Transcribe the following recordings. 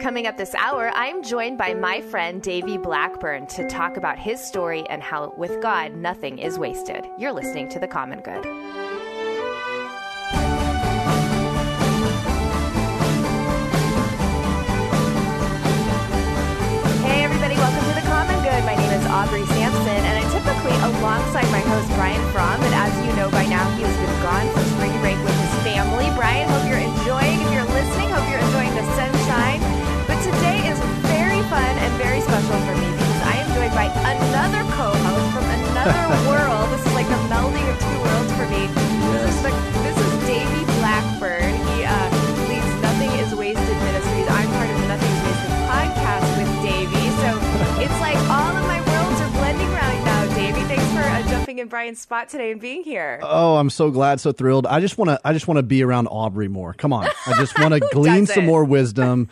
Coming up this hour, I'm joined by my friend Davey Blackburn to talk about his story and how, with God, nothing is wasted. You're listening to The Common Good. Hey, everybody, welcome to The Common Good. My name is Aubrey Sampson, and I'm typically alongside my host, Brian Fromm. But as you know by now, he has been gone for spring break with his family. Brian, hope you're enjoying. If you're listening, hope you're enjoying the sunshine. Another co-host from another world. This is like the melding of two worlds for me. Jumping in Brian's spot today and being here. Oh, I'm so glad, so thrilled. I just want to I just want to be around Aubrey more. Come on. I just want to glean some more wisdom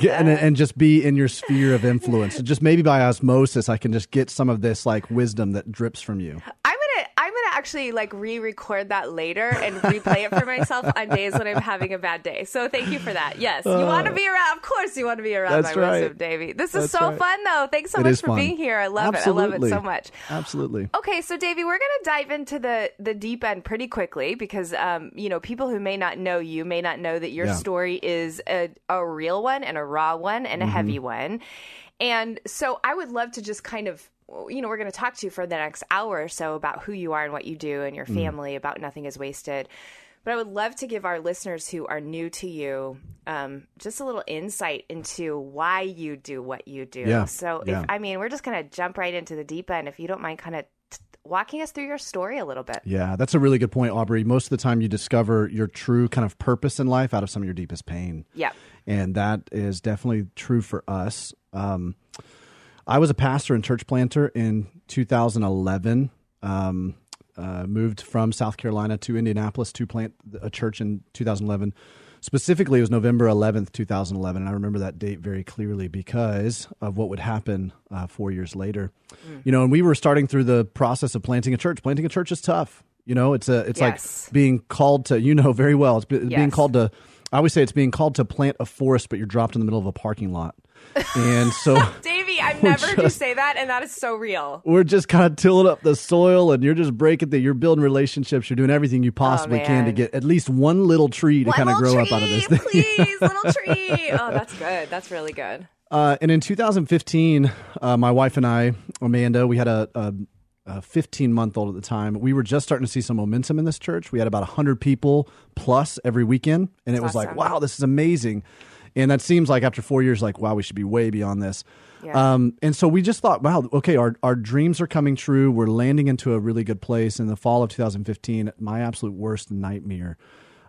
get, and, and just be in your sphere of influence. And just maybe by osmosis I can just get some of this like wisdom that drips from you. I'm gonna I'm gonna actually like re-record that later and replay it for myself on days when I'm having a bad day. So thank you for that. Yes, you want to be around. Of course, you want to be around Uh, That's my right. wisdom, Davey. This is That's so right. fun, though. Thanks so It much for fun. being here. I love Absolutely. it. I love it so much. Absolutely. Okay, so Davey, we're going to dive into the the deep end pretty quickly because um, you know people who may not know you may not know that your Yeah. story is a, a real one and a raw one and a Mm-hmm. heavy one, and so I would love to just kind of you know we're going to talk to you for the next hour or so about who you are and what you do and your Mm. family about nothing is wasted. But I would love to give our listeners who are new to you um, just a little insight into why you do what you do. Yeah, So, yeah. if I mean, we're just going to jump right into the deep end. If you don't mind, kind of t- walking us through your story a little bit. Yeah, that's a really good point, Aubrey. Most of the time you discover your true kind of purpose in life out of some of your deepest pain. Yeah. and that is definitely true for us. Um, I was a pastor and church planter in 2011. Um, uh, moved from South Carolina to Indianapolis to plant a church in 2011. Specifically, it was November 11th, 2011, and I remember that date very clearly because of what would happen uh, four years later. You know, and we were starting through the process of planting a church. Planting a church is tough. You know, it's a it's Yes. like being called to. You know very well. It's be- being Yes. called to. I always say it's being called to plant a forest, but you're dropped in the middle of a parking lot. And so I've never heard you just- say that, and that is so real. we're just kind of tilling up the soil, and you're just breaking the. You're building relationships. You're doing everything you possibly can to Oh, get at least one little tree to One kind of grow tree, up out of this thing. please, little tree. Oh, that's good. That's really good. Uh, and in 2015, uh, my wife and I, Amanda, we had a, a, a 15 month old at the time. We were just starting to see some momentum in this church. We had about 100 people plus every weekend. And it was like, wow, this is amazing. And that seems like after four years, like, wow, we should be way beyond this. Yeah. Um, and so we just thought, wow, okay, our, our dreams are coming true. We're landing into a really good place. In the fall of 2015, my absolute worst nightmare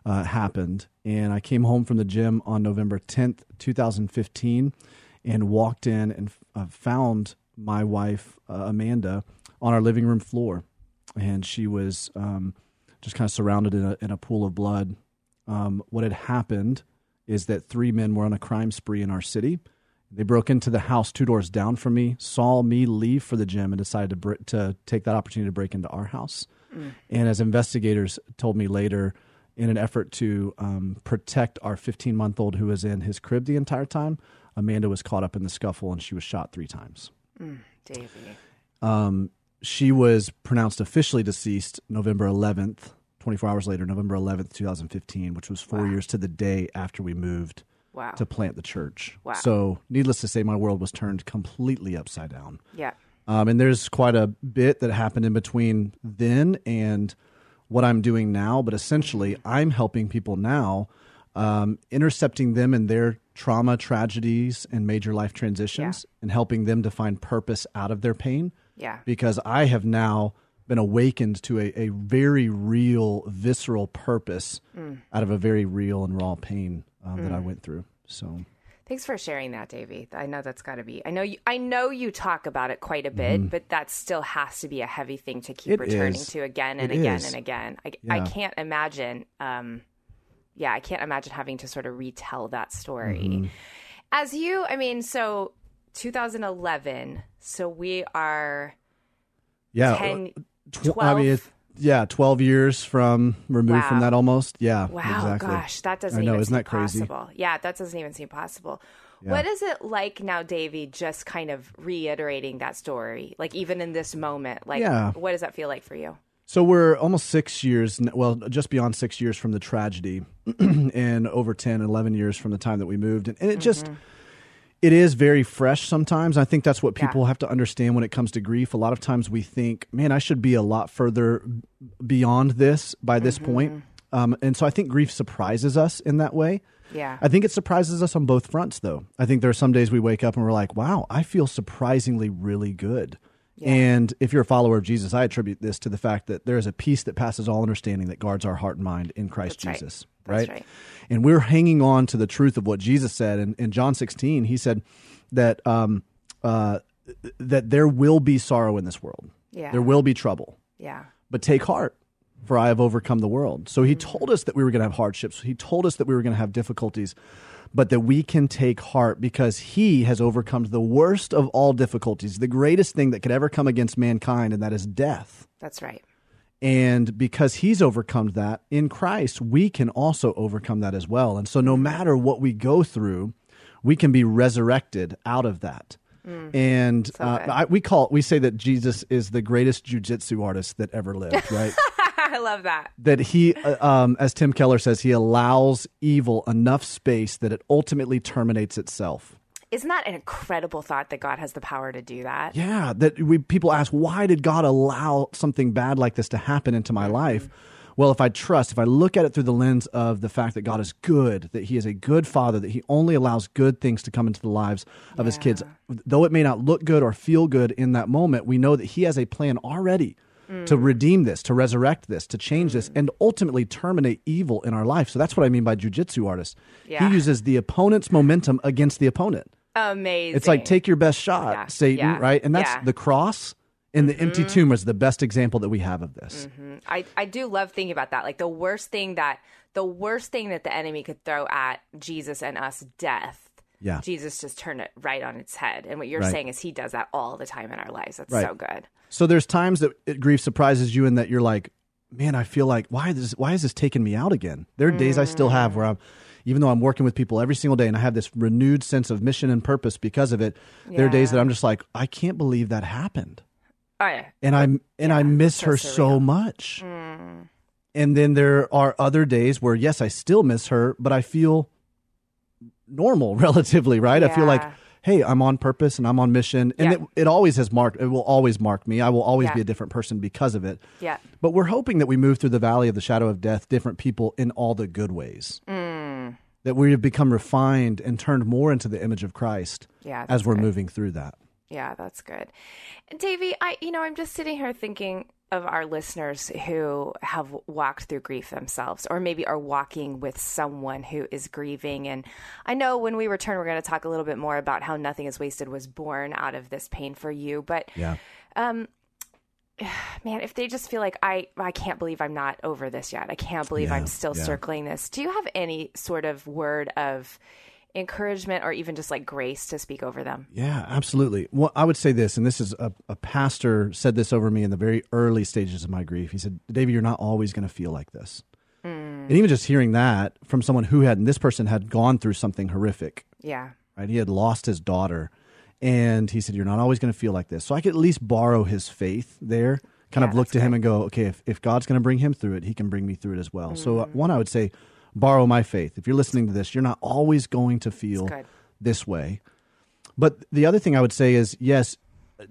uh, happened. And I came home from the gym on November 10th, 2015, and walked in and uh, found my wife, uh, Amanda, on our living room floor. And she was um, just kind of surrounded in a, in a pool of blood. Um, what had happened is that three men were on a crime spree in our city. They broke into the house two doors down from me, saw me leave for the gym, and decided to br- to take that opportunity to break into our house. And as investigators told me later, in an effort to um, protect our 15 month old who was in his crib the entire time, Amanda was caught up in the scuffle and she was shot three times. Davey. Um, she was pronounced officially deceased November 11th, 24 hours later, November 11th, 2015, which was four years to the day after we moved Wow. to plant the church. Wow. So, needless to say, my world was turned completely upside down. Yeah. Um, and there's quite a bit that happened in between then and what I'm doing now. But essentially, I'm helping people now, um, intercepting them in their trauma, tragedies, and major life transitions, and helping them to find purpose out of their pain. Yeah. Because I have now been awakened to a, a very real, visceral purpose Mm. out of a very real and raw pain uh, that I went through. So Thanks for sharing that, Davey. I know that's got to be. I know you. I know you talk about it quite a bit, but that still has to be a heavy thing to keep. It returning is. to again and It again is. and again. I, I can't imagine. Um, yeah, I can't imagine having to sort of retell that story. Mm-hmm. As you, I mean, so 2011. So we are yeah, 10, tw- I 12? mean, it, yeah, twelve years from removed from that almost. Yeah, Wow, exactly. gosh, that doesn't I know, even isn't seem that crazy? possible. Yeah, that doesn't even seem possible. What is it like now, Davey, just kind of reiterating that story? Like even in this moment, like Yeah. what does that feel like for you? So we're almost six years, well, just beyond six years from the tragedy, and over 10, 11 years from the time that we moved. And, and it just, mm-hmm. It is very fresh sometimes. I think that's what Yeah. people have to understand when it comes to grief. A lot of times we think, man, I should be a lot further beyond this by this point. Um, and so I think grief surprises us in that way. Yeah. I think it surprises us on both fronts, though. I think there are some days we wake up and we're like, wow, I feel surprisingly really good. And if you're a follower of Jesus, I attribute this to the fact that there is a peace that passes all understanding that guards our heart and mind in Christ That's right. Jesus. That's right. And we're hanging on to the truth of what Jesus said. In, in John 16, he said that, um, uh, that there will be sorrow in this world. Yeah. There will be trouble Yeah. but take heart for i have overcome the world so he told us that we were going to have hardships he told us that we were going to have difficulties but that we can take heart because he has overcome the worst of all difficulties the greatest thing that could ever come against mankind and that is death That's right. and because he's overcome that in Christ, we can also overcome that as well. And so, no matter what we go through, we can be resurrected out of that. And uh. I, we call we say that Jesus is the greatest jujitsu artist that ever lived, right? I love that. that he, uh, um, as Tim Keller says, he allows evil enough space that it ultimately terminates itself. Isn't that an incredible thought that God has the power to do that? Yeah, that we people ask, why did God allow something bad like this to happen into my life? Well, if I trust, if I look at it through the lens of the fact that God is good, that He is a good Father, that He only allows good things to come into the lives of His kids, though it may not look good or feel good in that moment, we know that He has a plan already to redeem this, to resurrect this, to change this, mm. and ultimately terminate evil in our life. So that's what I mean by jujitsu artist. Yeah. He uses the opponent's momentum against the opponent. Amazing. It's like take your best shot, Yeah, Satan, yeah, right? And that's the cross and the empty mm-hmm. tomb is the best example that we have of this. Mm-hmm. I, I do love thinking about that. Like the worst thing that the worst thing that the enemy could throw at Jesus and us, death. Yeah. Jesus just turned it right on its head. And what you're Right. saying is he does that all the time in our lives. That's Right. so good. So there's times that it, grief surprises you and that you're like, man, I feel like why this why is this taking me out again? There are days I still have where I'm even though I'm working with people every single day and I have this renewed sense of mission and purpose because of it, there are days that I'm just like, I can't believe that happened. Oh yeah. and I and I miss so her surreal. so much. Mm. And then there are other days where yes, I still miss her, but I feel normal relatively, right? I feel like hey, I'm on purpose and I'm on mission, and Yeah. it, it always has marked. It will always mark me. I will always Yeah. be a different person because of it. Yeah. But we're hoping that we move through the valley of the shadow of death, different people in all the good ways. Mm. That we have become refined and turned more into the image of Christ Yeah, as we're good. moving through that. Yeah, that's good. And Davey, I you know, I'm just sitting here thinking of our listeners who have walked through grief themselves or maybe are walking with someone who is grieving and I know when we return we're going to talk a little bit more about how nothing is wasted was born out of this pain for you, but Yeah. Um, man, if they just feel like I I can't believe I'm not over this yet. I can't believe Yeah, I'm still yeah. circling this. Do you have any sort of word of encouragement or even just like grace to speak over them? Yeah, absolutely. Well, I would say this, and this is a, a pastor said this over me in the very early stages of my grief. He said, David, you're not always going to feel like this. And even just hearing that from someone who had, and this person had gone through something horrific, Yeah. right? He had lost his daughter. And he said, You're not always going to feel like this. So I could at least borrow his faith there, kind Yeah, of look to him and go, Okay, if, if God's going to bring him through it, he can bring me through it as well. So, uh, one, I would say, borrow my faith. If you're listening to this, you're not always going to feel this way. But the other thing I would say is, yes,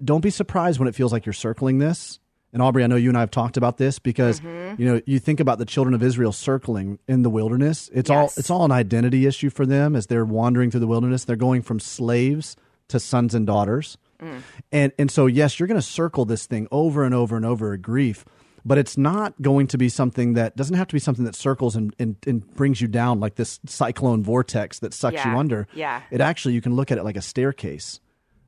don't be surprised when it feels like you're circling this. And Aubrey, I know you and I have talked about this because Mm-hmm. you know you think about the children of Israel circling in the wilderness. It's all it's all an identity issue for them as they're wandering through the wilderness. They're going from slaves to sons and daughters, Mm. and and so yes, you're going to circle this thing over and over and over. A grief, but it's not going to be something that doesn't have to be something that circles and, and, and brings you down like this cyclone vortex that sucks Yeah. you under. Yeah. It actually, you can look at it like a staircase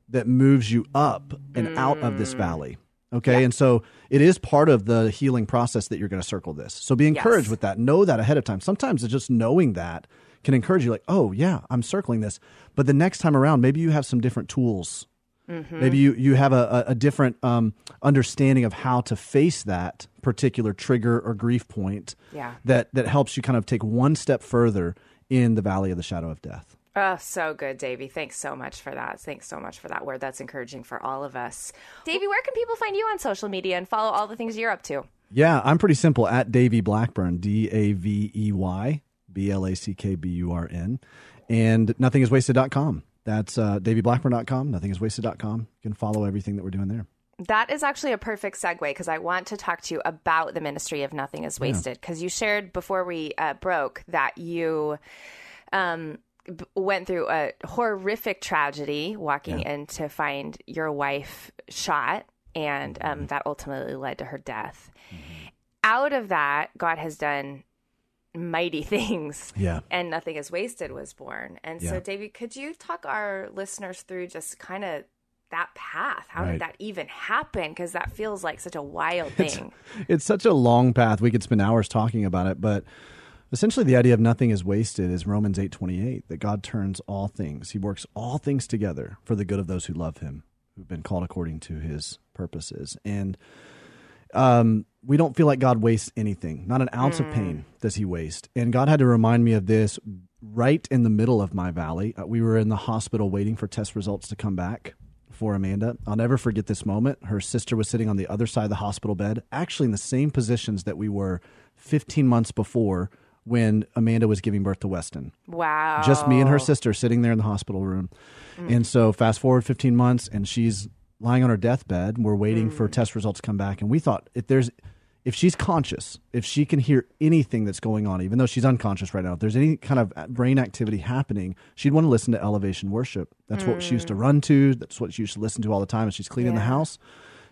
that moves you up and out of this mm. valley. Okay. And so it is part of the healing process that you're going to circle this. So be encouraged Yes. with that. Know that ahead of time. Sometimes it's just knowing that can encourage you, like, oh, yeah, I'm circling this. But the next time around, maybe you have some different tools. Maybe you, you have a, a, a different um, understanding of how to face that particular trigger or grief point Yeah. that, that helps you kind of take one step further in the valley of the shadow of death. Oh, so good, Davey. Thanks so much for that. Thanks so much for that word. That's encouraging for all of us. Davey, where can people find you on social media and follow all the things you're up to? Yeah, I'm pretty simple at Davey Blackburn, D A V E Y B L A C K B U R N, and nothingiswasted.com. That's uh, daveyblackburn.com, nothingiswasted.com. You can follow everything that we're doing there. That is actually a perfect segue because I want to talk to you about the ministry of Nothing is Wasted. Because you shared before we uh, broke that you um, b- went through a horrific tragedy walking in to find your wife shot, and um, that ultimately led to her death. Out of that, God has done mighty things. Yeah. And Nothing is Wasted was born. And so, Yeah. David, could you talk our listeners through just kind of that path? How Right. did that even happen? Because that feels like such a wild thing. It's such a long path. We could spend hours talking about it, but essentially the idea of nothing is wasted is Romans 8:28 that God turns all things. He works all things together for the good of those who love him, who've been called according to his purposes. And um, we don't feel like God wastes anything. Not an ounce of pain mm. does he waste. And God had to remind me of this right in the middle of my valley. Uh, we were in the hospital waiting for test results to come back for Amanda. I'll never forget this moment. Her sister was sitting on the other side of the hospital bed, actually in the same positions that we were 15 months before when Amanda was giving birth to Weston Wow. just me and her sister sitting there in the hospital room. Mm. And so fast forward 15 months and she's lying on her deathbed. We're waiting for mm. test results to come back and we thought if there's if she's conscious, if she can hear anything that's going on, even though she's unconscious right now, if there's any kind of brain activity happening, she'd want to listen to elevation worship. That's what she used to run to. That's what she used to listen to all the time as she's cleaning the house.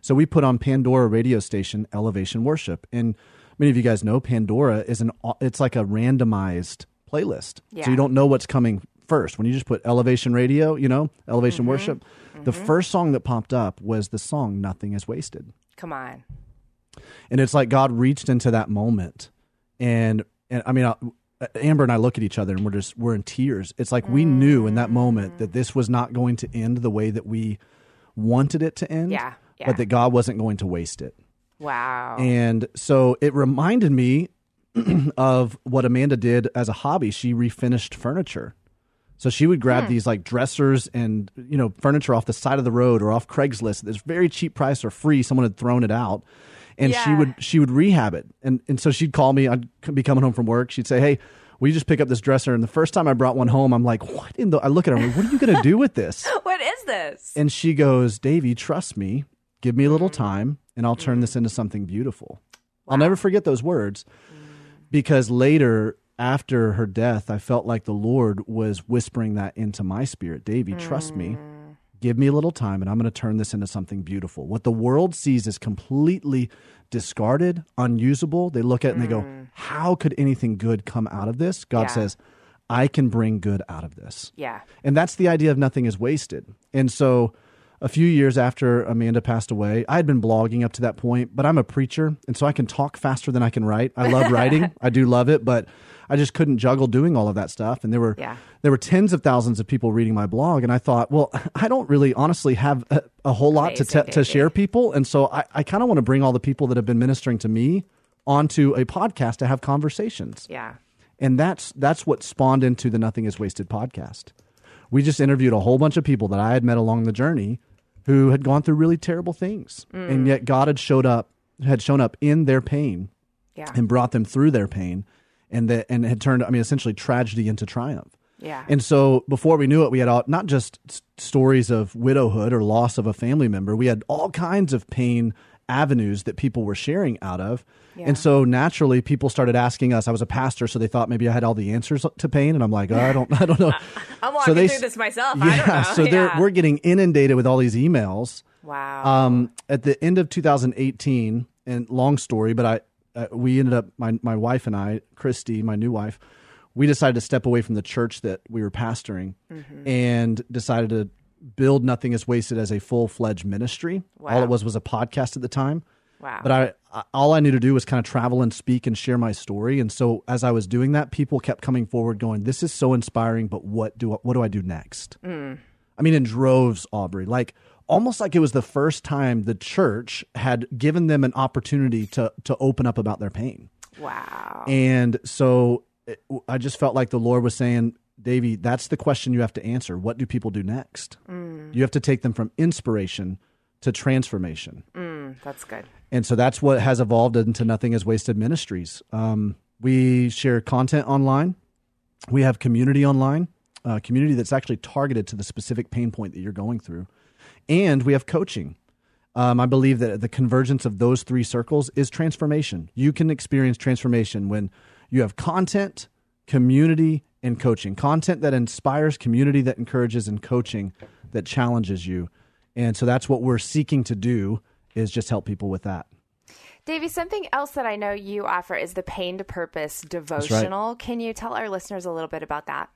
So we put on Pandora radio station Elevation Worship, and many of you guys know Pandora is an it's like a randomized playlist. Yeah. So you don't know what's coming first. When you just put Elevation Radio, you know Elevation Mm-hmm. Worship, the first song that popped up was the song "Nothing Is Wasted," Come on. And it's like God reached into that moment, and and I mean. I, Amber and I look at each other and we're just we're in tears. It's like we knew in that moment that this was not going to end the way that we wanted it to end, Yeah, yeah. but that God wasn't going to waste it. Wow. And so it reminded me of what Amanda did as a hobby. She refinished furniture. So she would Hmm. grab these like dressers and you know furniture off the side of the road or off Craigslist. That's very cheap price or free. Someone had thrown it out, and she would she would rehab it. And and so she'd call me. I'd be coming home from work. She'd say, "Hey, will you just pick up this dresser?" And the first time I brought one home, I'm like, "What in the?" I look at her. I'm like, "What are you going to do with this?" what is this? And she goes, Davey, trust me. Give me a little mm. time and I'll turn this mm. into something beautiful. I'll never forget those words mm. because later, after her death, I felt like the Lord was whispering that into my spirit. Davey, trust me. Give me a little time and I'm going to turn this into something beautiful. What the world sees is completely discarded, unusable. They look at it and they go, mm. How could anything good come out of this? God Yeah. says, I can bring good out of this. Yeah. And that's the idea of nothing is wasted. And so a few years after Amanda passed away, I had been blogging up to that point, but I'm a preacher, and so I can talk faster than I can write. I love writing. I do love it, but I just couldn't juggle doing all of that stuff. And there were Yeah. there were tens of thousands of people reading my blog, and I thought, well, I don't really honestly have a, a whole lot to Amazing, te- to share people, and so I, I kind of want to bring all the people that have been ministering to me onto a podcast to have conversations Yeah. and that's that's what spawned into the Nothing Is Wasted podcast. We just interviewed a whole bunch of people that I had met along the journey who had gone through really terrible things, Mm. and yet God had showed up had shown up in their pain Yeah. and brought them through their pain, and that and had turned I mean essentially tragedy into triumph. Yeah. And so before we knew it, we had all, not just s- stories of widowhood or loss of a family member. We had all kinds of pain avenues that people were sharing out of. Yeah. And so naturally people started asking us, I was a pastor, so they thought maybe I had all the answers to pain. And I'm like, oh, I don't, I don't know. I'm walking they through this myself. Yeah. I don't know. So they're, Yeah. we're getting inundated with all these emails. wow. Um, at the end of 2018, and long story, but I uh, we ended up my my wife and I, Christy, my new wife, we decided to step away from the church that we were pastoring, and decided to build Nothing Is Wasted as a full fledged ministry. All it was was a podcast at the time. Wow. But I, I all I knew to do was kind of travel and speak and share my story. And so as I was doing that, people kept coming forward, going, "This is so inspiring, but what do what do I do next?" I mean, in droves, Aubrey, like almost like it was the first time the church had given them an opportunity to to open up about their pain. wow. And so it, I just felt like the Lord was saying, Davey, that's the question you have to answer. What do people do next? You have to take them from inspiration to transformation. That's good. And so that's what has evolved into Nothing is Wasted Ministries. Um, we share content online. We have community online, uh, community that's actually targeted to the specific pain point that you're going through. And we have coaching. Um, I believe that the convergence of those three circles is transformation. You can experience transformation when you have content, community, and coaching. Content that inspires, community that encourages, and coaching that challenges you. And so that's what we're seeking to do is just help people with that. Davey, something else that I know you offer is the Pain to Purpose devotional. Can you tell our listeners a little bit about that?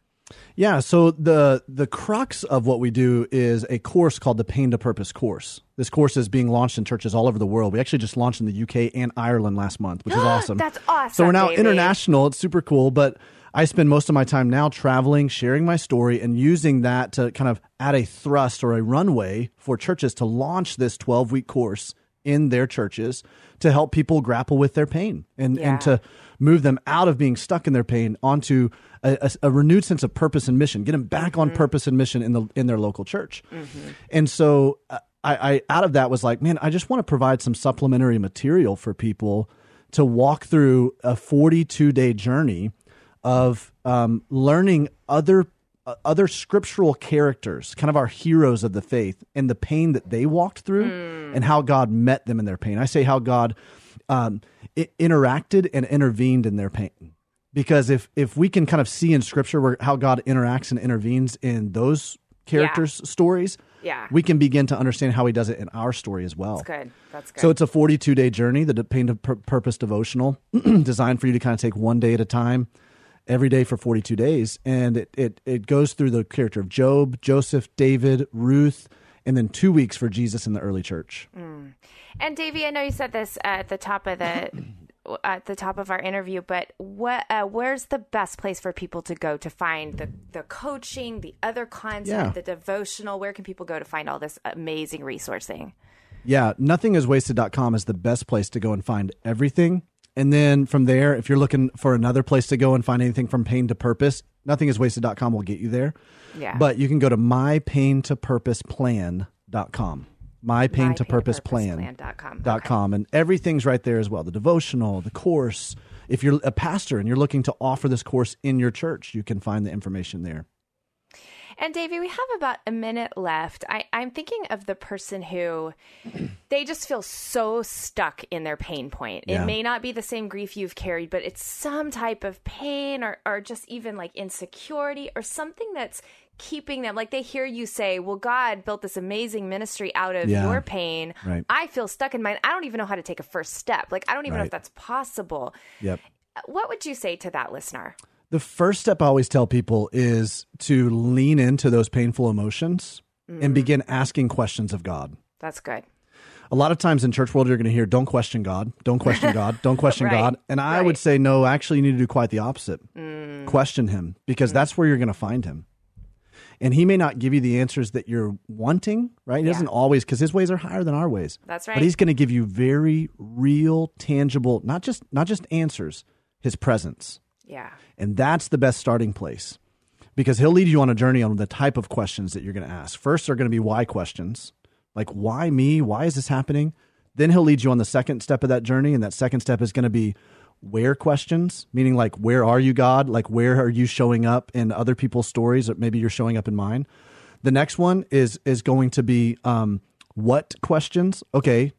Yeah, so the the crux of what we do is a course called the Pain to Purpose course. This course is being launched in churches all over the world. We actually just launched in the UK and Ireland last month, which is awesome. That's awesome, So we're now Davey. international. It's super cool, but I spend most of my time now traveling, sharing my story, and using that to kind of add a thrust or a runway for churches to launch this 12 week course in their churches to help people grapple with their pain and, Yeah. and to move them out of being stuck in their pain onto a, a, a renewed sense of purpose and mission, get them back Mm-hmm. on purpose and mission in the in their local church. And so uh, I, I out of that was like, man, I just want to provide some supplementary material for people to walk through a 42 day journey of um, learning other uh, other scriptural characters, kind of our heroes of the faith, and the pain that they walked through, and how God met them in their pain. I say how God um, interacted and intervened in their pain, because if if we can kind of see in Scripture where how God interacts and intervenes in those characters' stories, Yeah. we can begin to understand how He does it in our story as well. That's good. That's good. So it's a 42 day journey, the Pain to Pur- Purpose devotional, designed for you to kind of take one day at a time, every day for 42 days. And it, it, it goes through the character of Job, Joseph, David, Ruth, and then two weeks for Jesus in the early church. And Davey, I know you said this at the top of the at the top of our interview, but what uh, where's the best place for people to go to find the the coaching, the other content, Yeah. the devotional? Where can people go to find all this amazing resourcing? Yeah, nothingiswasted.com is the best place to go and find everything. And then from there, if you're looking for another place to go and find anything from pain to purpose, nothingiswasted.com will get you there. Yeah. But you can go to mypaintopurposeplan.com. Mypaintopurposeplan.com. MyPainToPurposePlan.com. dot com and everything's right there as well the devotional the course if you're a pastor and you're looking to offer this course in your church you can find the information there And Davey, we have about a minute left. I, I'm thinking of the person who they just feel so stuck in their pain point. It may not be the same grief you've carried, but it's some type of pain or, or just even like insecurity or something that's keeping them like they hear you say, Well, God built this amazing ministry out of Yeah. your pain. Right. I feel stuck in mine. I don't even know how to take a first step. Like I don't even know if that's possible. yep What would you say to that listener? The first step i always tell people is to lean into those painful emotions and mm. begin asking questions of god. That's good. a lot of times in church world you're going to hear don't question god. Don't question god. Don't question Right, god. And i right. would say no actually you need to do quite the opposite. Mm. Question him because mm. that's where you're going to find him. And he may not give you the answers that you're wanting right? He Yeah. doesn't always because his ways are higher than our ways. That's right. but he's going to give you very real tangible not just not just answers his presence Yeah. and that's the best starting place because he'll lead you on a journey on the type of questions that you're going to ask. First, they're going to be why questions, like why me? Why is this happening? Then he'll lead you on the second step of that journey. And that second step is going to be where questions, meaning like, where are you, God? Like, where are you showing up in other people's stories? Or maybe you're showing up in mine. The next one is is going to be um, what questions? Okay,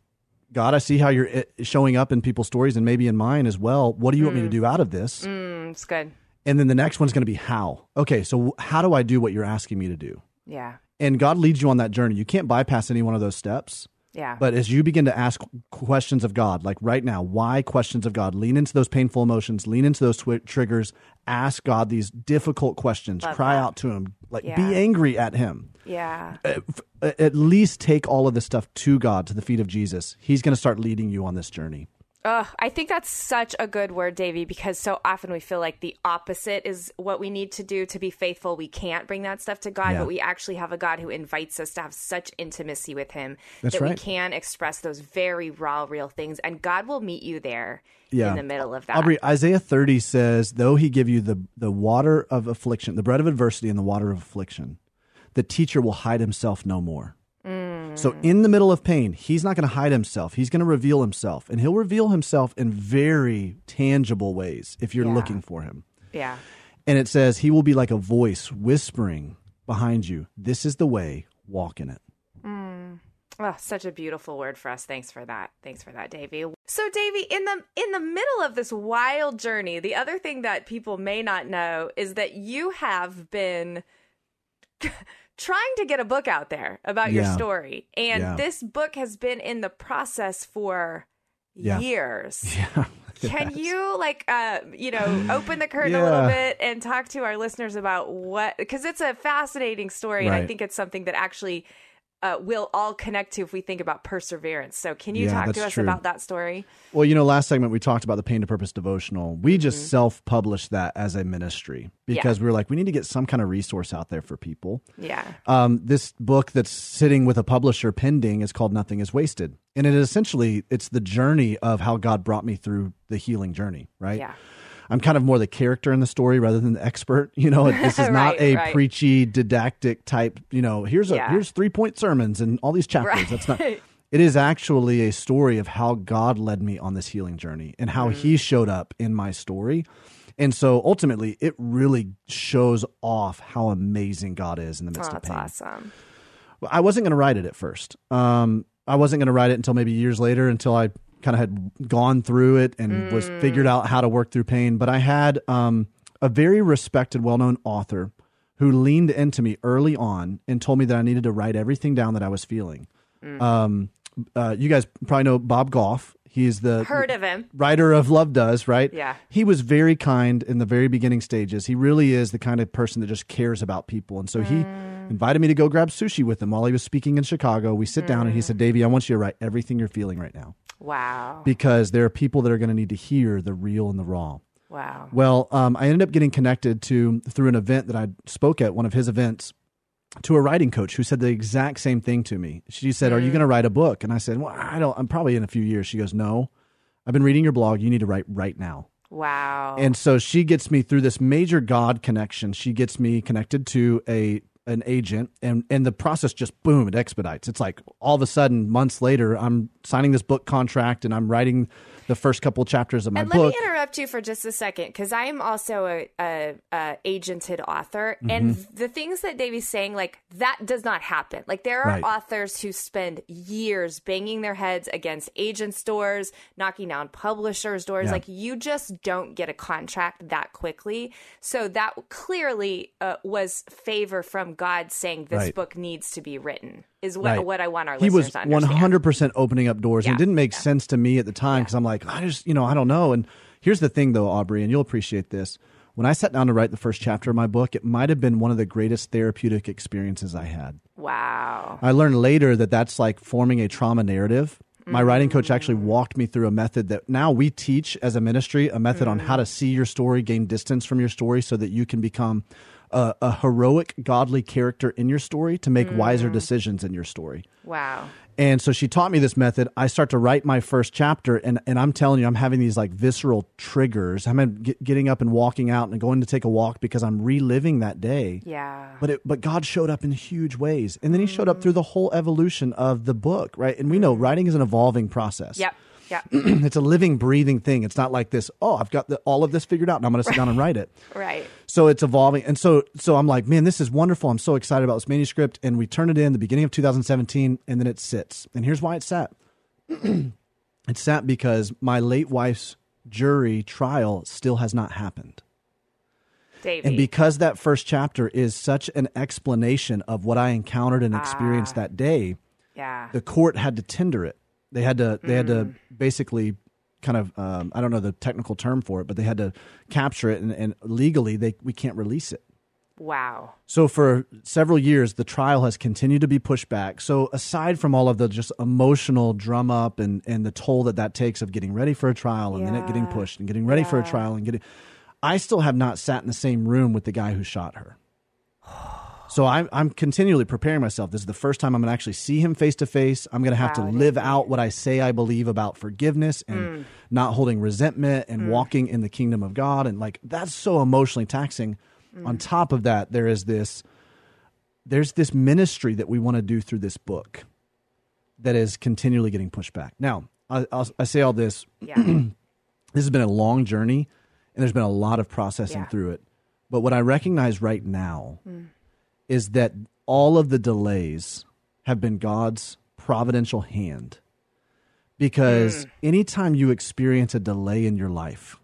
God, I see how you're eh, showing up in people's stories and maybe in mine as well. What do you want me to do out of this? Mm, it's good. And then the next one's going to be how. Okay, so how do I do what you're asking me to do? Yeah. And God leads you on that journey. You can't bypass any one of those steps. Yeah. But as you begin to ask questions of God, like right now, why questions of God? Lean into those painful emotions, lean into those triggers, ask God these difficult questions, Love cry that. out to Him, like Yeah. be angry at Him. yeah. Uh, uh, at least take all of this stuff to God, to the feet of Jesus. He's going to start leading you on this journey. Ugh, I think that's such a good word, Davey, because so often we feel like the opposite is what we need to do to be faithful. We can't bring that stuff to God, Yeah. but we actually have a God who invites us to have such intimacy with Him That's that we can express those very raw, real things, and God will meet you there Yeah. in the middle of that. Aubrey, Isaiah 30 says, though he give you the, the water of affliction, the bread of adversity and the water of affliction, the teacher will hide himself no more. So in the middle of pain, he's not going to hide himself. He's going to reveal himself. And he'll reveal himself in very tangible ways if you're Yeah. looking for him. yeah. And it says, he will be like a voice whispering behind you, This is the way, walk in it. Oh, such a beautiful word for us. Thanks for that. Thanks for that, Davey. So, Davey, in the in the middle of this wild journey, the other thing that people may not know is that you have been trying to get a book out there about your story, and Yeah. this book has been in the process for Yeah. years. Yeah. Can you like uh you know open the curtain a little bit and talk to our listeners about what because it's a fascinating story and I think it's something that actually uh, we'll all connect to if we think about perseverance. So can you Yeah, talk to us true. about that story? Well, you know, last segment we talked about the Pain to Purpose devotional. We Mm-hmm. just self published that as a ministry because we were like, we need to get some kind of resource out there for people. Yeah. Um, this book that's sitting with a publisher pending is called Nothing is Wasted. And it is essentially it's the journey of how God brought me through the healing journey, right? Yeah. I'm kind of more the character in the story rather than the expert. You know, this is not Right, a right. preachy, didactic type. You know, here's a Yeah. here's three point sermons and all these chapters. Right. That's not. It is actually a story of how God led me on this healing journey and how He Mm. showed up in my story. And so ultimately, it really shows off how amazing God is in the midst Oh, of that's pain. awesome. I wasn't going to write it at first. Um, I wasn't going to write it until maybe years later, until I kind of had gone through it and was figured out how to work through pain. But I had um, a very respected, well-known author who leaned into me early on and told me that I needed to write everything down that I was feeling. Um, uh, you guys probably know Bob Goff. He's the Heard of him. writer of Love Does, right? Yeah. He was very kind in the very beginning stages. He really is the kind of person that just cares about people. And so he Mm. invited me to go grab sushi with him while he was speaking in Chicago. We sit down and Mm. he said, Davey, I want you to write everything you're feeling right now Wow. because there are people that are going to need to hear the real and the raw. Wow. Well, um, I ended up getting connected to through an event that I spoke at one of his events to a writing coach who said the exact same thing to me. She said, "Are you going to write a book?" And I said, "Well, I don't. I'm probably in a few years." She goes, "No, I've been reading your blog. You need to write right now." Wow. And so she gets me through this major God connection. She gets me connected to a an agent and and the process just boom it expedites. It's like all of a sudden months later I'm signing this book contract and I'm writing the first couple chapters of my and book. let me interrupt you for just a second because I'm also a, a, a agented author, and Mm-hmm. the things that Davey's saying, like that does not happen. Like there are Right. authors who spend years banging their heads against agents' doors, knocking down publishers' doors. Yeah. Like you just don't get a contract that quickly. So that clearly uh, was favor from God saying this Right. book needs to be written. Is what Right. what I want our he listeners was to understand. 100% opening up doors and it didn't make yeah. sense to me at the time because i'm like i just you know i don't know and here's the thing though aubrey and you'll appreciate this when i sat down to write the first chapter of my book it might have been one of the greatest therapeutic experiences i had Wow. i learned later that that's like forming a trauma narrative my writing coach actually Mm. walked me through a method that now we teach as a ministry a method on how to see your story gain distance from your story so that you can become a, a heroic godly character in your story to make Mm. wiser decisions in your story Wow. And so she taught me this method. I start to write my first chapter, and, and I'm telling you, I'm having these like visceral triggers. I'm get, getting up and walking out and going to take a walk because I'm reliving that day. Yeah. But it, but God showed up in huge ways, and then He showed up through the whole evolution of the book, right? And we know mm. writing is an evolving process. Yep. Yep. it's a living, breathing thing. It's not like this. Oh, I've got the, all of this figured out, and I'm going to sit down and write it. right. So it's evolving. And so so I'm like, man, this is wonderful. I'm so excited about this manuscript. And we turn it in the beginning of 2017 and then it sits. And here's why it sat. it sat because my late wife's jury trial still has not happened. Davey. And because that first chapter is such an explanation of what I encountered and experienced ah. that day, Yeah. the court had to tender it. They had to they had to basically kind of um, I don't know the technical term for it, but they had to capture it and, and legally they we can't release it. Wow. So for several years, the trial has continued to be pushed back. So aside from all of the just emotional drum up and, and the toll that that takes of getting ready for a trial and then it getting pushed and getting ready for a trial and getting, I still have not sat in the same room with the guy who shot her. So I'm I'm continually preparing myself. This is the first time I'm going to actually see him face to face. I'm going to have Wow, to live out what I say I believe about forgiveness and mm. not holding resentment and mm. walking in the kingdom of God. And like that's so emotionally taxing. Mm. On top of that, there is this there's this ministry that we want to do through this book that is continually getting pushed back. Now, I, I'll, I say all this. Yeah. This has been a long journey, and there's been a lot of processing Yeah. Mm. through it. But what I recognize right now is that all of the delays have been God's providential hand. Because Mm. anytime you experience a delay in your life,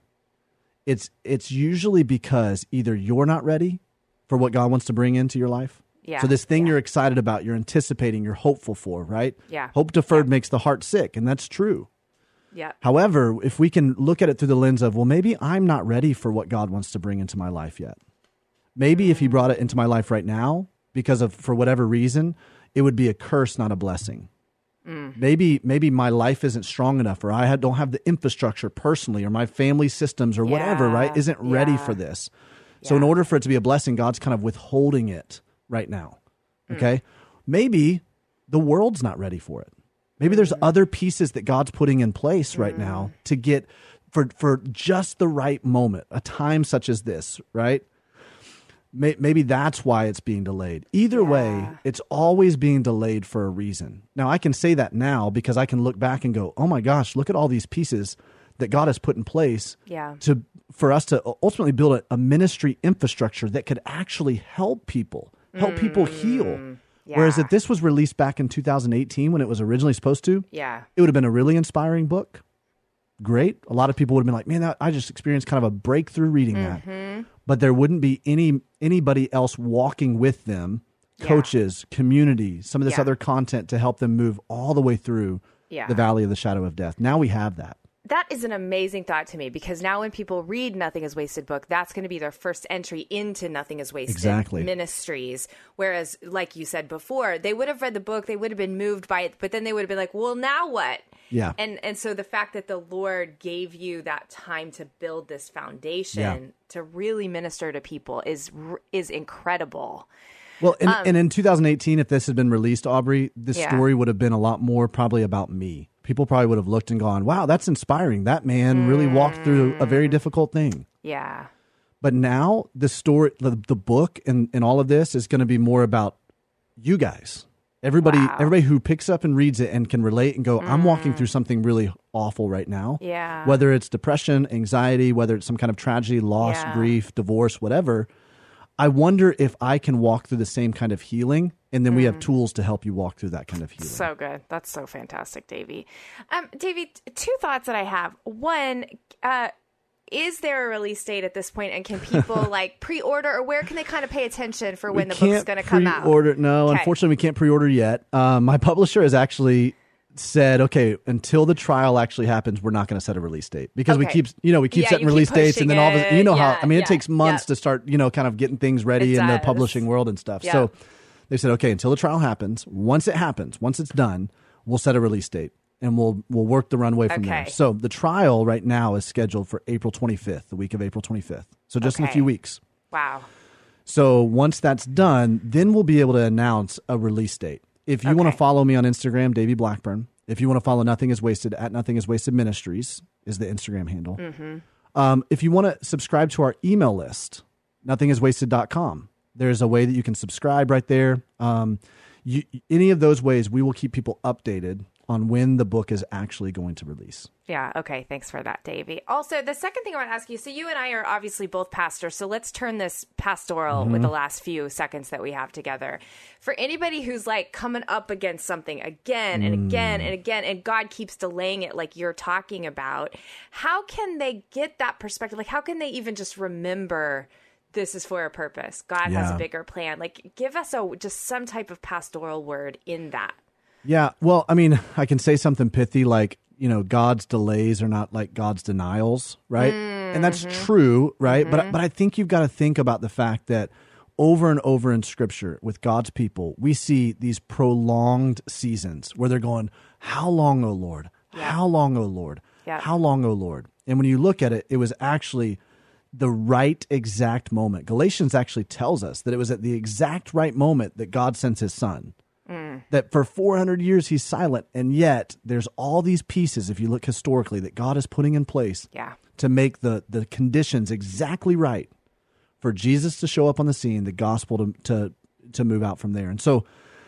it's it's usually because either you're not ready for what God wants to bring into your life. Yeah, So this thing yeah. you're excited about, you're anticipating, you're hopeful for, right? Yeah, Hope deferred makes the heart sick, and that's true. yeah. However, if we can look at it through the lens of, well, maybe I'm not ready for what God wants to bring into my life yet. Maybe if He brought it into my life right now, because of for whatever reason, it would be a curse, not a blessing. Mm. Maybe maybe my life isn't strong enough, or I don't have the infrastructure personally, or my family systems, or whatever, right? Isn't ready for this. So in order for it to be a blessing, God's kind of withholding it right now. Hmm. Okay, maybe the world's not ready for it. Maybe there's mm. other pieces that God's putting in place right now mm. to get for for just the right moment, a time such as this, right? May- Maybe that's why it's being delayed. Either way, it's always being delayed for a reason. Now, I can say that now because I can look back and go, "Oh my gosh, look at all these pieces that God has put in place Yeah. to for us to ultimately build a, a ministry infrastructure that could actually help people, help people heal." Whereas Mm, if this was released back in 2018 when it was originally supposed to, Yeah. it would have been a really inspiring book. Great. A lot of people would have been like, "Man, that, I just experienced kind of a breakthrough reading Mm-hmm. that." But there wouldn't be any anybody else walking with them, Yeah. coaches, community, some of this Yeah. other content to help them move all the way through Yeah. the valley of the shadow of death. Now we have that. That is an amazing thought to me because now when people read Nothing is Wasted book, that's going to be their first entry into Nothing is Wasted Exactly. ministries. Whereas, like you said before, they would have read the book, they would have been moved by it, but then they would have been like, well, now what? Yeah. And and so the fact that the Lord gave you that time to build this foundation Yeah. to really minister to people is is incredible. Well, and, and in 2018, if this had been released, Aubrey, this Um, Yeah. story would have been a lot more probably about me. People probably would have looked and gone, wow, that's inspiring. That man really walked through a Mm. very difficult thing. Yeah. But now the story, the, the book, and, and all of this is going to be more about you guys. Everybody, Wow. everybody who picks up and reads it and can relate and go, I'm walking through something really awful right now. Mm. Yeah. Whether it's depression, anxiety, whether it's some kind of tragedy, loss, Yeah. grief, divorce, whatever. I wonder if I can walk through the same kind of healing, and then we have tools to help you walk through that kind of healing. Mm. So good. That's so fantastic, Davey. Um, Davey, two thoughts that I have. One, uh, is there a release date at this point, and can people like pre-order, or where can they kind of pay attention for when we the book's going to come out? pre-order. No, Okay. unfortunately, we can't pre-order yet. Um, my publisher has actually said, okay, until the trial actually happens, we're not going to set a release date because we keep, you know, we keep Yeah, setting you keep release dates, and then all of a you know it. how I mean, yeah, it takes months yeah. to start, you know, kind of getting things ready It in the publishing world and stuff. Yeah. So they said, okay, until the trial happens, once it happens, once it's done, we'll set a release date. And we'll we'll work the runway from there. So the trial right now is scheduled for April 25th, the week of April 25th. So just in a few weeks. Wow. So once that's done, then we'll be able to announce a release date. If you want to follow me on Instagram, Davey Blackburn. If you want to follow Nothing Is Wasted at Nothing Is Wasted Ministries is the Instagram handle. Um, if you want to subscribe to our email list, nothingiswasted.com. There's a way that you can subscribe right there. Um, you, any of those ways, we will keep people updated on when the book is actually going to release. Yeah. Okay. Thanks for that, Davey. Also, the second thing I want to ask you so, you and I are obviously both pastors. So, let's turn this pastoral with Mm-hmm. the last few seconds that we have together. For anybody who's like coming up against something again and again Mm. and again, and God keeps delaying it, like you're talking about, how can they get that perspective? Like, how can they even just remember? This is for a purpose. God has a bigger plan. Like, give us a just some type of pastoral word in that. Yeah. Well, I mean, I can say something pithy like, you know, God's delays are not like God's denials, right? And that's Mm-hmm. true, right? But but I think you've got to think about the fact that over and over in scripture with God's people, we see these prolonged seasons where they're going, "How long, O Lord? How long, O Lord? Yeah. How long, O Lord?" And when you look at it, it was actually the right exact moment. Galatians actually tells us that it was at the exact right moment that God sends his son. Mm. That for 400 years he's silent, and yet there's all these pieces, if you look historically, that God is putting in place Yeah. to make the, the conditions exactly right for Jesus to show up on the scene, the gospel to, to, to move out from there. And so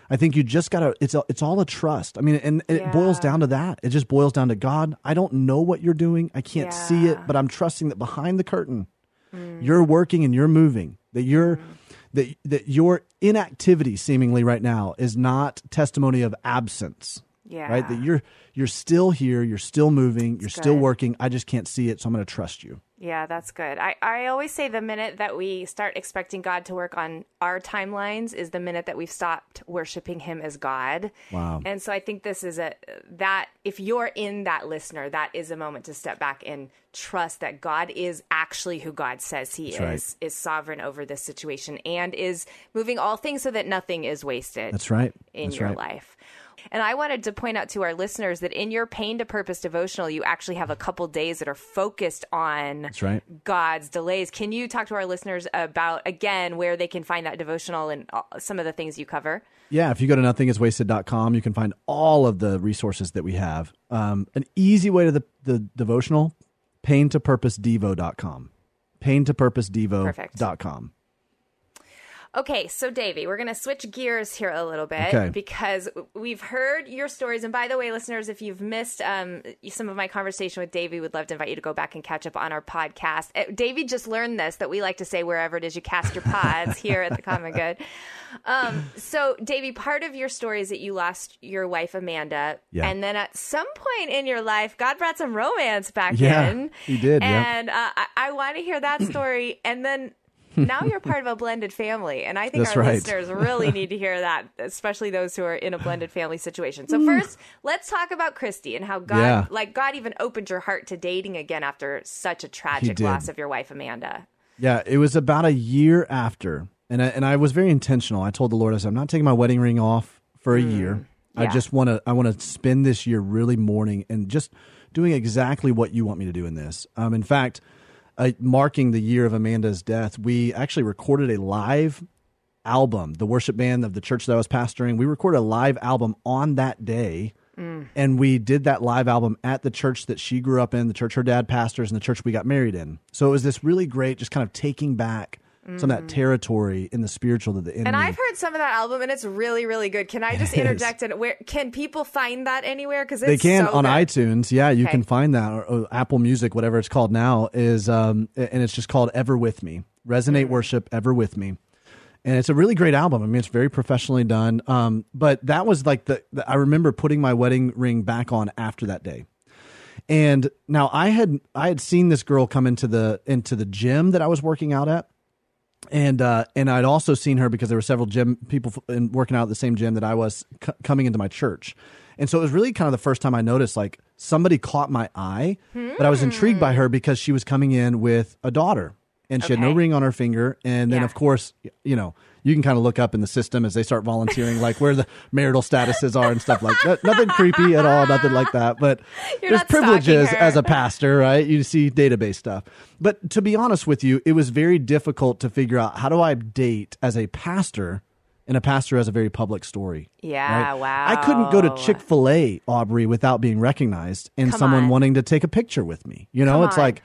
I think you just got to, it's, a, it's all a trust. I mean, and it boils down to that. It just boils down to God, I don't know what you're doing. I can't see it, but I'm trusting that behind the curtain, Mm. you're working and you're moving that you're that that your inactivity seemingly right now is not testimony of absence Yeah. right that you're you're still here you're still moving you're still good. working i just can't see it so i'm going to trust you Yeah, that's good. I, I always say the minute that we start expecting God to work on our timelines is the minute that we've stopped worshiping Him as God. Wow. And so I think this is a that if you're in that listener, that is a moment to step back and trust that God is actually who God says He That's right. is, is sovereign over this situation and is moving all things so that nothing is wasted that's right in that's your right life. And I wanted to point out to our listeners that in your Pain to Purpose devotional, you actually have a couple days that are focused on that's right. God's delays. Can you talk to our listeners about, again, where they can find that devotional and some of the things you cover? yeah if you go to nothingiswasted.com you can find all of the resources that we have. Um, an easy way to the, the devotional pain to purpose devo.com pain to purpose devo.com Okay, so Davey, we're going to switch gears here a little bit Okay. because we've heard your stories. And by the way, listeners, if you've missed um, some of my conversation with Davey, we'd love to invite you to go back and catch up on our podcast. Uh, Davey just learned this that we like to say wherever it is you cast your pods here at the Common Good. Um, so, Davey, part of your story is that you lost your wife Amanda, Yeah. and then at some point in your life, God brought some romance back Yeah, in. he did, yeah. And uh, I, I want to hear that story, and then. Now you're part of a blended family, and I think That's our right. listeners really need to hear that, especially those who are in a blended family situation. So first, let's talk about Christy and how God, Yeah. like God, even opened your heart to dating again after such a tragic loss of your wife Amanda. Yeah, it was about a year after, and I, and I was very intentional. I told the Lord, I said, I'm not taking my wedding ring off for a year. I just want to, I want to spend this year really mourning and just doing exactly what you want me to do in this. Um, in fact, uh, marking the year of Amanda's death, we actually recorded a live album. The worship band of the church that I was pastoring, we recorded a live album on that day. And we did that live album at the church that she grew up in, the church her dad pastors, and the church we got married in. So it was this really great, just kind of taking back some of that territory in the spiritual that the enemy. And I've heard some of that album, and it's really, really good. Can I just It interject? And where can people find that anywhere? Because they can so on good. iTunes. Yeah, you Okay. can find that or, or Apple Music, whatever it's called now is, um, and it's just called Ever With Me. Resonate Mm. Worship Ever With Me. And it's a really great album. I mean, it's very professionally done. Um, but that was like the, the I remember putting my wedding ring back on after that day. And now I had I had seen this girl come into the into the gym that I was working out at, and uh, and I'd also seen her because there were several gym people in, working out at the same gym that I was c- coming into my church, and so it was really kind of the first time I noticed like somebody caught my eye, but I was intrigued by her because she was coming in with a daughter, and she had no ring on her finger, and then Yeah. of course you know you can kind of look up in the system as they start volunteering like where the marital statuses are and stuff like that. Nothing creepy at all, nothing like that, but You're there's privileges as a pastor, right? You see database stuff. But to be honest with you, it was very difficult to figure out how do I date as a pastor and a pastor has a very public story. Yeah, right? wow. I couldn't go to Chick fil A, Aubrey, without being recognized and Come someone on. wanting to take a picture with me. You know, Come it's on. like,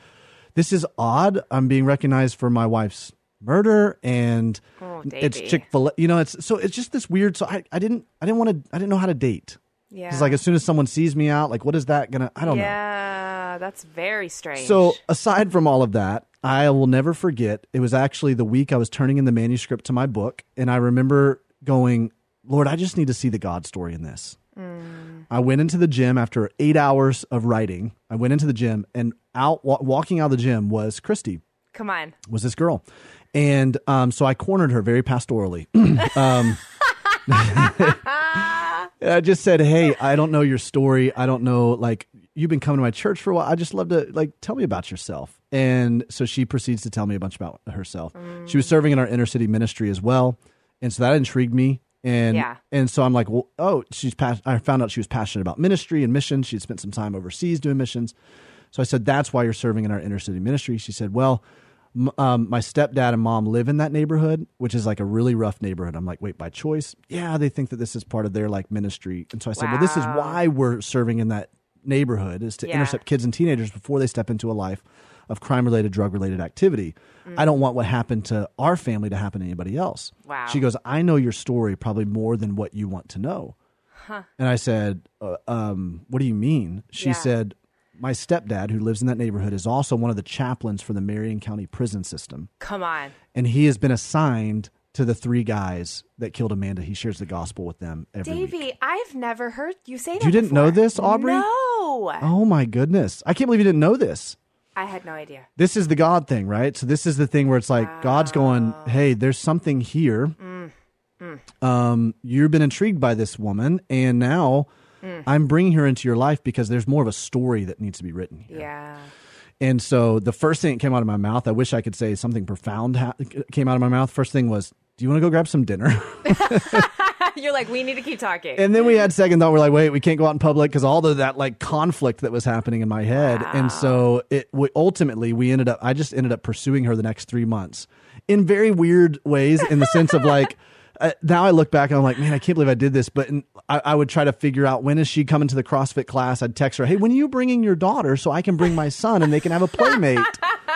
this is odd. I'm being recognized for my wife's murder and Oh, it's Chick fil A. You know, it's so it's just this weird. So I, I didn't, I didn't want to, I didn't know how to date. Yeah. It's like as soon as someone sees me out, like, what is that gonna, I don't know. yeah, that's very strange. So aside from all of that, I will never forget. It was actually the week I was turning in the manuscript to my book, and I remember going, "Lord, I just need to see the God story in this." Mm. I went into the gym after eight hours of writing. I went into the gym, and out wa- walking out of the gym was Christy, come on. was this girl, and um, so I cornered her very pastorally. um, I just said, "Hey, I don't know your story. I don't know like you've been coming to my church for a while. I just love to like tell me about yourself." And so she proceeds to tell me a bunch about herself. She was serving in our inner city ministry as well, and so that intrigued me. And Yeah. and so I'm like, well, oh, she's pas- I found out she was passionate about ministry and missions. She'd spent some time overseas doing missions. So I said, that's why you're serving in our inner city ministry. She said, well, um, my stepdad and mom live in that neighborhood, which is like a really rough neighborhood. I'm like, wait, by choice? Yeah, they think that this is part of their like ministry. And so I said, well, this is why we're serving in that neighborhood is to Yeah. intercept kids and teenagers before they step into a life of crime related, drug related activity. Mm. I don't want what happened to our family to happen to anybody else. Wow. She goes, I know your story probably more than what you want to know. And I said, uh, um, What do you mean? She Yeah. said, My stepdad, who lives in that neighborhood, is also one of the chaplains for the Marion County prison system. Come on. And he has been assigned to the three guys that killed Amanda. He shares the gospel with them every week. Davey, I've never heard you say that. You didn't know this, Aubrey? No. Oh my goodness. I can't believe you didn't know this. I had no idea. This is the God thing, right? So this is the thing where it's like God's going, "Hey, there's something here. Mm. Um, you've been intrigued by this woman, and now Mm. I'm bringing her into your life because there's more of a story that needs to be written here." Yeah. And so the first thing that came out of my mouth, I wish I could say something profound ha- came out of my mouth. First thing was, "Do you want to go grab some dinner?" You're like, we need to keep talking. And then we had second thought. We're like, wait, we can't go out in public because all of that like conflict that was happening in my head. And so it we, ultimately we ended up. I just ended up pursuing her the next three months in very weird ways. In the sense of like, uh, now I look back and I'm like, man, I can't believe I did this. But I, I would try to figure out when is she coming to the CrossFit class. I'd text her, hey, when are you bringing your daughter so I can bring my son and they can have a playmate.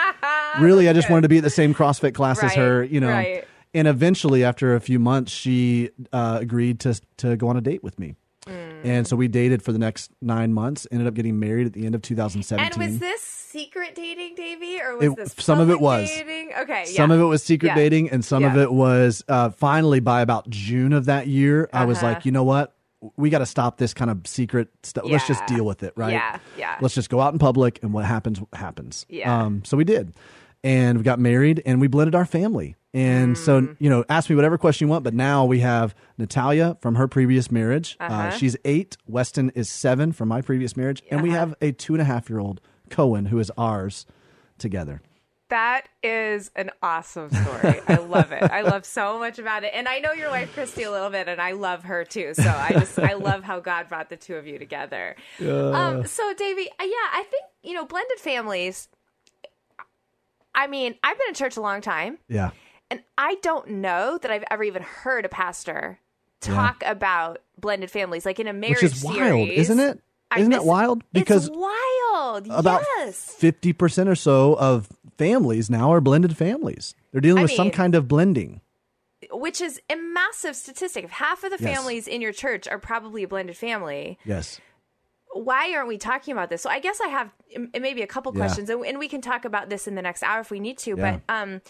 really, I just wanted to be at the same CrossFit class as her. You know. right. And eventually, after a few months, she uh, agreed to to go on a date with me. Mm. And so we dated for the next nine months. Ended up getting married at the end of 2017. And was this secret dating, Davey, or was It- this some of it was. dating? Okay, some of it was secret Yeah. dating, and some of it was uh, finally by about June of that year. I was Uh-huh. like, you know what? We got to stop this kind of secret stuff. Let's just deal with it, right? Yeah, yeah. Let's just go out in public, and what happens happens. Yeah. Um, so we did, and we got married, and we blended our family. And Mm. so, you know, ask me whatever question you want. But now we have Natalia from her previous marriage. uh Uh-huh. she's eight. Weston is seven from my previous marriage, and we Uh-huh. have a two and a half year old Cohen who is ours together. That is an awesome story. I love it. I love so much about it. And I know your wife Christy a little bit and I love her too. So I just I love how God brought the two of you together. Um so Davey, uh, yeah, I think, you know, blended families I mean, I've been in church a long time Yeah. and I don't know that I've ever even heard a pastor talk about blended families like in a marriage Which is wild, series. isn't it? I- Isn't that wild? Because it's wild. about yes. fifty percent or so of families now are blended families. They're dealing I with some kind of blending. which is a massive statistic. If half of the Yes. families in your church are probably a blended family, Yes. why aren't we talking about this? So I guess I have maybe a couple Yeah. questions, and, and we can talk about this in the next hour if we need to. Yeah. But um,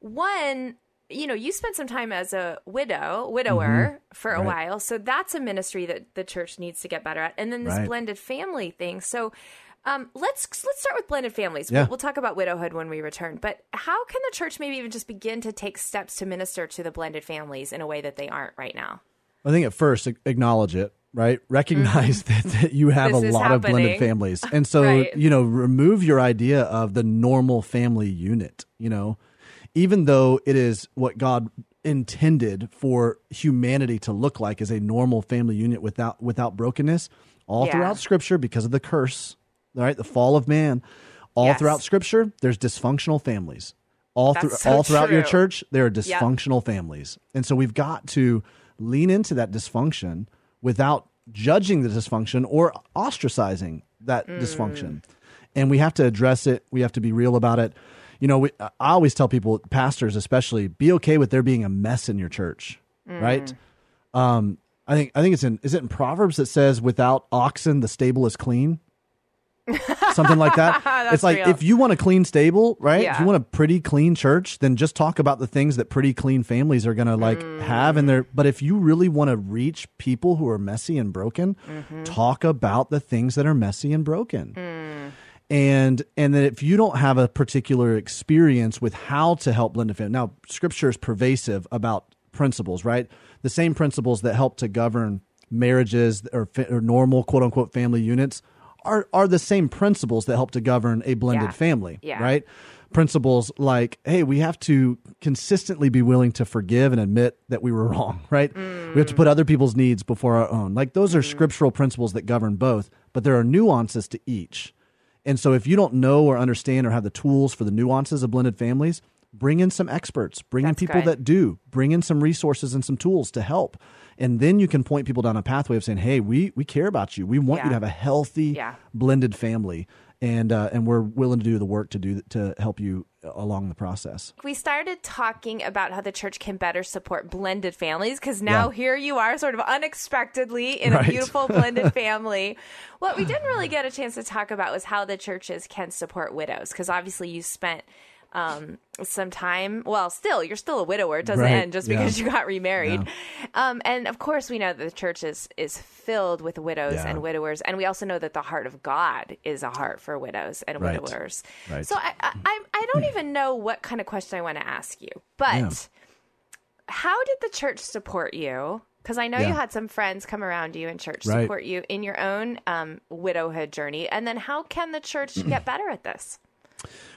one, you know, you spent some time as a widow, widower for a Mm-hmm. Right. while, so that's a ministry that the church needs to get better at. And then this Right. blended family thing. So. Um, let's let's start with blended families. Yeah. We'll, we'll talk about widowhood when we return. But how can the church maybe even just begin to take steps to minister to the blended families in a way that they aren't right now? I think at first acknowledge it, right? Recognize that, that you have Mm-hmm. This a lot of blended families. And so, Right. you know, remove your idea of the normal family unit, you know, even though it is what God intended for humanity to look like as a normal family unit without without brokenness all Yeah. throughout scripture because of the curse, right? The fall of man. All Yes. throughout scripture, there's dysfunctional families. All through so all throughout your church, there are dysfunctional families. And so we've got to lean into that dysfunction without judging the dysfunction or ostracizing that Mm. dysfunction. And we have to address it. We have to be real about it. You know, we, I always tell people, pastors especially, be okay with there being a mess in your church, Mm. right? Um, I think I think it's in is it in Proverbs that says without oxen the stable is clean? Something like that. it's like real. if you want a clean stable, right? If you want a pretty clean church, then just talk about the things that pretty clean families are going to like have in their but if you really want to reach people who are messy and broken, Mm-hmm. talk about the things that are messy and broken Mm. And and that if you don't have a particular experience with how to help blended family now scripture is pervasive about principles right the same principles that help to govern marriages or, or normal quote unquote family units are are the same principles that help to govern a blended Yeah. family, Yeah. right? Principles like, hey, we have to consistently be willing to forgive and admit that we were wrong, right? We have to put other people's needs before our own. Like those are mm. scriptural principles that govern both, but there are nuances to each. And so if you don't know or understand or have the tools for the nuances of blended families, bring in some experts, bring in people good. that do, bring in some resources and some tools to help. And then you can point people down a pathway of saying, "Hey, we we care about you. We want you to have a healthy Yeah. blended family." And uh, and we're willing to do the work to do to help you along the process. we started talking about how the church can better support blended families because now Yeah. here you are sort of unexpectedly in Right. a beautiful blended family what we didn't really get a chance to talk about was how the churches can support widows because obviously you spent um, some time well still you're still a widower it doesn't Right. end just Yeah. because you got remarried um, and of course we know that the church is, is filled with widows Yeah. and widowers and we also know that the heart of god is a heart for widows and Right. widowers Right. so I, I, I- don't even know what kind of question I want to ask you, but Yeah. how did the church support you? Because I know Yeah. you had some friends come around you in church support you in your own um, widowhood journey. And then how can the church get better at this?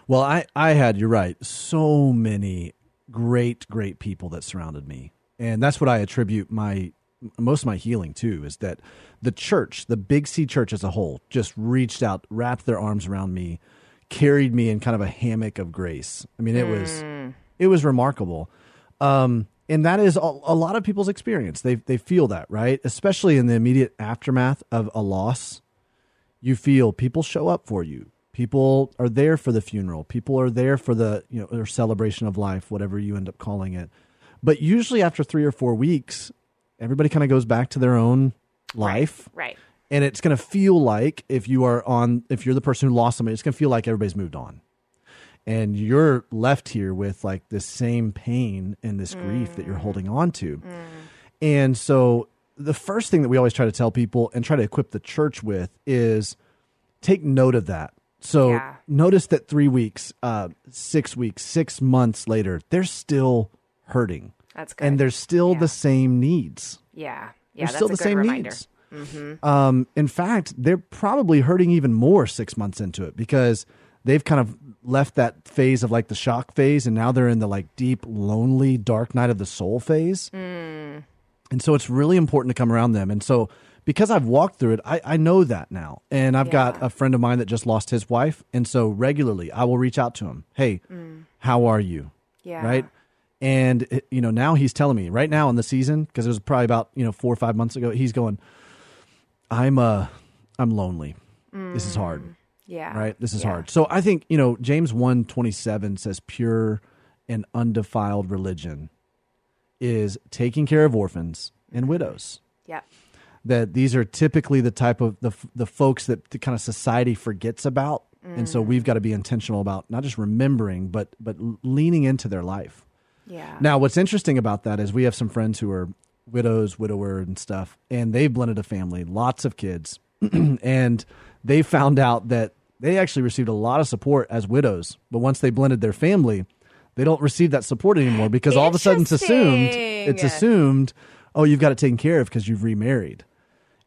Well, I, I had, you're right, so many great, great people that surrounded me. And that's what I attribute my most of my healing to is that the church, the Big C church as a whole, just reached out, wrapped their arms around me, carried me in kind of a hammock of grace. I mean, it was it was remarkable. Um, and that is a, a lot of people's experience. They they feel that, right? Especially in the immediate aftermath of a loss you feel people show up for you people are there for the funeral. People are there for the you know or celebration of life whatever you end up calling it. But usually after three or four weeks everybody kind of goes back to their own life. Right. and it's going to feel like if you are on if you're the person who lost somebody it's going to feel like everybody's moved on. And you're left here with like this same pain and this grief that you're mm. holding on to. Mm. And so the first thing that we always try to tell people and try to equip the church with is take note of that so Yeah. notice that three weeks uh, six weeks six months later they're still hurting That's good. and there's still Yeah. the same needs yeah. they're That's still the same reminder. needs. Um, in fact, they're probably hurting even more six months into it because they've kind of left that phase of like the shock phase, and now they're in the like deep, lonely, dark night of the soul phase. And so it's really important to come around them. And so because I've walked through it, I, I know that now. And I've got a friend of mine that just lost his wife. And so regularly I will reach out to him. Hey, mm. how are you? Yeah. Right. And it- you know now he's telling me right now in the season because it was probably about you know four or five months ago. He's going, I'm uh I'm lonely. This is hard mm. Yeah. right this is Yeah. hard so i think you know james 1 27 says pure and undefiled religion is taking care of orphans and mm-hmm. widows Yeah. That these are typically the type of the, the folks that the kind of society forgets about. And so we've got to be intentional about not just remembering but but leaning into their life. Yeah. now, what's interesting about that is we have some friends who are widows, widower, and stuff, and they've blended a family, lots of kids, and they found out that they actually received a lot of support as widows, but once they blended their family, they don't receive that support anymore because all of a sudden it's assumed it's assumed, oh, you've got it taken care of because you've remarried,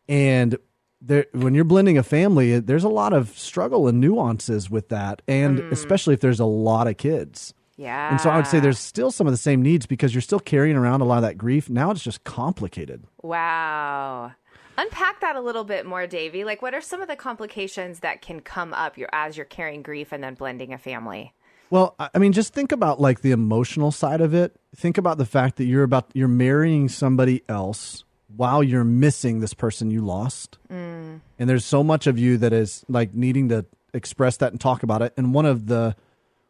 and there, when you're blending a family, there's a lot of struggle and nuances with that, and mm. especially if there's a lot of kids. Yeah. And so I would say there's still some of the same needs because you're still carrying around a lot of that grief. Now it's just complicated. Wow. Unpack that a little bit more, Davey. Like, what are some of the complications that can come up as you're carrying grief and then blending a family? Well, I mean, just think about like the emotional side of it. Think about the fact that you're about you're marrying somebody else while you're missing this person you lost. And there's so much of you that is like needing to express that and talk about it. And one of the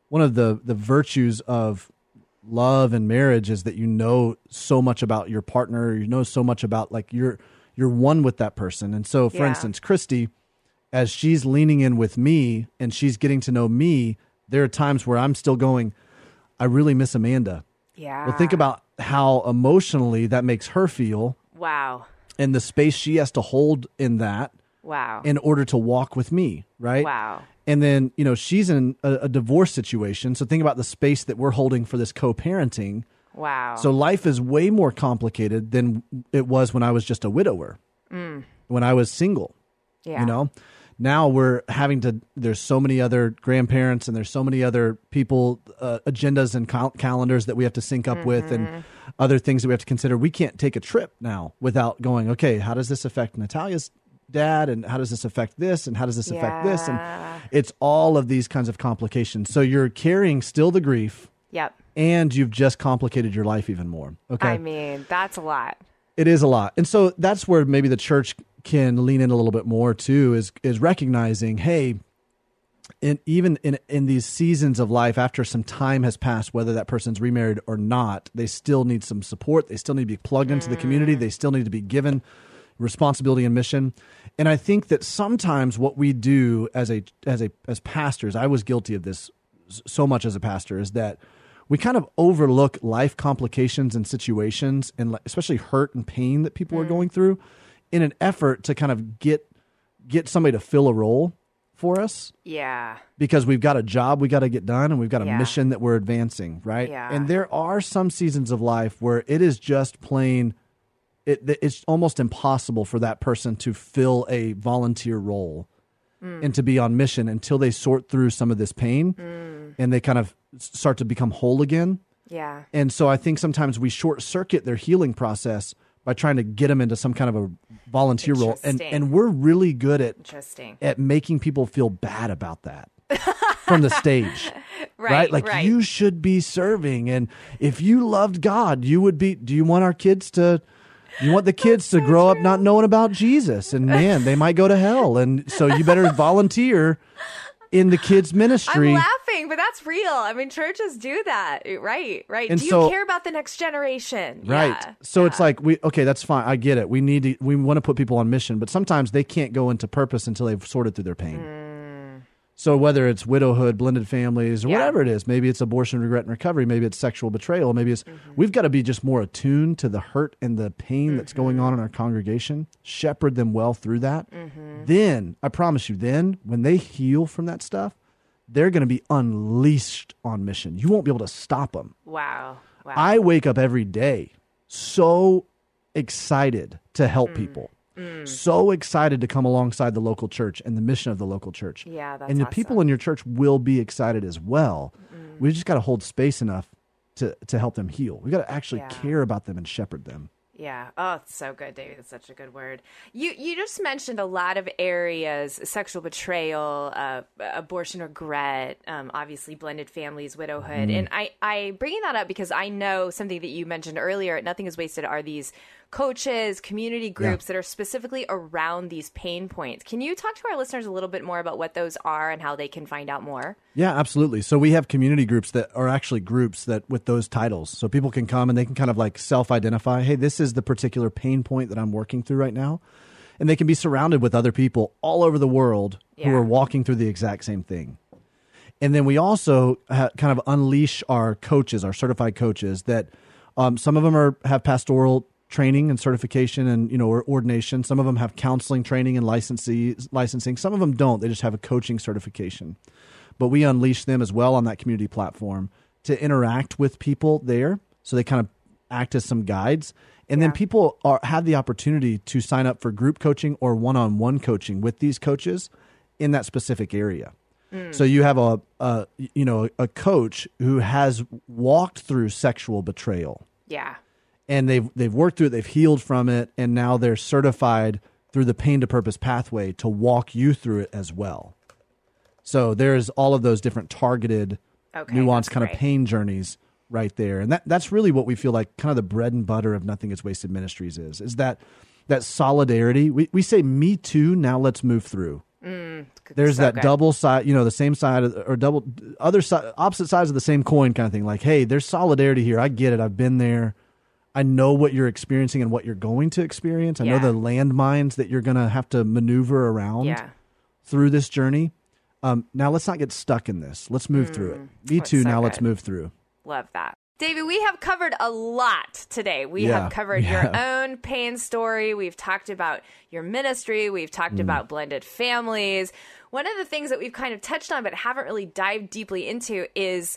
one of the the virtues of love and marriage is that you know so much about your partner, you know so much about like you're you're one with that person. And so for Yeah. instance, Christy as she's leaning in with me and she's getting to know me, there are times where I'm still going, I really miss Amanda. Yeah. Well, think about how emotionally that makes her feel Wow. and the space she has to hold in that Wow. in order to walk with me, right? Wow. And then, you know, she's in a, a divorce situation. So think about the space that we're holding for this co parenting. wow. So life is way more complicated than it was when I was just a widower. Mm. when I was single. Yeah. You know, now we're having to. There's so many other grandparents and there's so many other people, uh, agendas and cal- calendars that we have to sync up with, and other things that we have to consider. We can't take a trip now without going. Okay, how does this affect Natalia's dad, and how does this affect this, and how does this affect this, and it's all of these kinds of complications. So you're carrying still the grief, Yep. and you've just complicated your life even more. Okay, I mean, that's a lot. It is a lot. And so that's where maybe the church can lean in a little bit more too is is recognizing, hey, in even in in these seasons of life after some time has passed whether that person's remarried or not, they still need some support. They still need to be plugged into the community. Mm. They still need to be given responsibility and mission. And I think that sometimes what we do as a as a as pastors, I was guilty of this so much as a pastor is that we kind of overlook life complications and situations and especially hurt and pain that people are going through in an effort to kind of get get somebody to fill a role for us Yeah. because we've got a job we got to get done and we've got a Yeah. mission that we're advancing, right? Yeah. And there are some seasons of life where it is just plain it it's almost impossible for that person to fill a volunteer role Mm. and to be on mission until they sort through some of this pain Mm. And they kind of start to become whole again. Yeah. And so I think sometimes we short circuit their healing process by trying to get them into some kind of a volunteer role. And and we're really good at Interesting. at making people feel bad about that from the stage. Right. Like right. you should be serving and if you loved God, you would be do you want our kids to you want the kids to grow up not knowing about Jesus and man, they might go to hell and so you better volunteer in the kids ministry. I'm laughing, but that's real. I mean, churches do that. Right, right. And do you so- care about the next generation? Right. Yeah. So it's like we okay, that's fine. I get it. We need to, we want to put people on mission, but sometimes they can't go into purpose until they've sorted through their pain. Mm. So whether it's widowhood, blended families, or Yeah. whatever it is, maybe it's abortion, regret, and recovery, maybe it's sexual betrayal, maybe it's mm-hmm. we've got to be just more attuned to the hurt and the pain that's mm-hmm. going on in our congregation, shepherd them well through that. Mm-hmm. Then I promise you, then when they heal from that stuff, they're going to be unleashed on mission. You won't be able to stop them. Wow. Wow. I wake up every day so excited to help hmm. people. So excited to come alongside the local church and the mission of the local church. Yeah, that's and the awesome. people in your church will be excited as well. We just got to hold space enough to to help them heal. We got to actually Yeah. care about them and shepherd them. Yeah. Oh, it's so good, David. That's such a good word. You you just mentioned a lot of areas: sexual betrayal, uh, abortion regret, um, obviously blended families, widowhood. And I I bringing that up because I know something that you mentioned earlier. Nothing is wasted. Are these coaches, community groups that are specifically around these pain points? Can you talk to our listeners a little bit more about what those are and how they can find out more? Yeah, absolutely. So we have community groups that are actually groups that with those titles. So people can come and they can kind of like self-identify, hey, this is the particular pain point that I'm working through right now. And they can be surrounded with other people all over the world who are walking through the exact same thing. And then we also ha- kind of unleash our coaches, our certified coaches that um, some of them are have pastoral training and certification and you know or ordination. Some of them have counseling training and licensing. Licensing. Some of them don't. They just have a coaching certification. But we unleash them as well on that community platform to interact with people there, so they kind of act as some guides. And then people are have the opportunity to sign up for group coaching or one-on-one coaching with these coaches in that specific area. Mm. So you have a, a you know a coach who has walked through sexual betrayal Yeah. And they've they've worked through it, they've healed from it, and now they're certified through the pain to purpose pathway to walk you through it as well. So there's all of those different targeted, Okay, nuanced kind of pain journeys right there, and that that's really what we feel like kind of the bread and butter of Nothing Is Wasted Ministries is is that that solidarity. We we say me too. Now let's move through. There's So that good. double side, you know, the same side of, or double other side, opposite sides of the same coin kind of thing. Like, hey, there's solidarity here. I get it. I've been there. I know what you're experiencing and what you're going to experience. I Yeah. know the landmines that you're going to have to maneuver around Yeah. through this journey. Um, now let's not get stuck in this. Let's move through it. Me Mm. Too. so now let's move through. Love that. David, we have covered a lot today. We Yeah, have covered we your own pain story. We've talked about your ministry. We've talked Mm. about blended families. One of the things that we've kind of touched on but haven't really dived deeply into is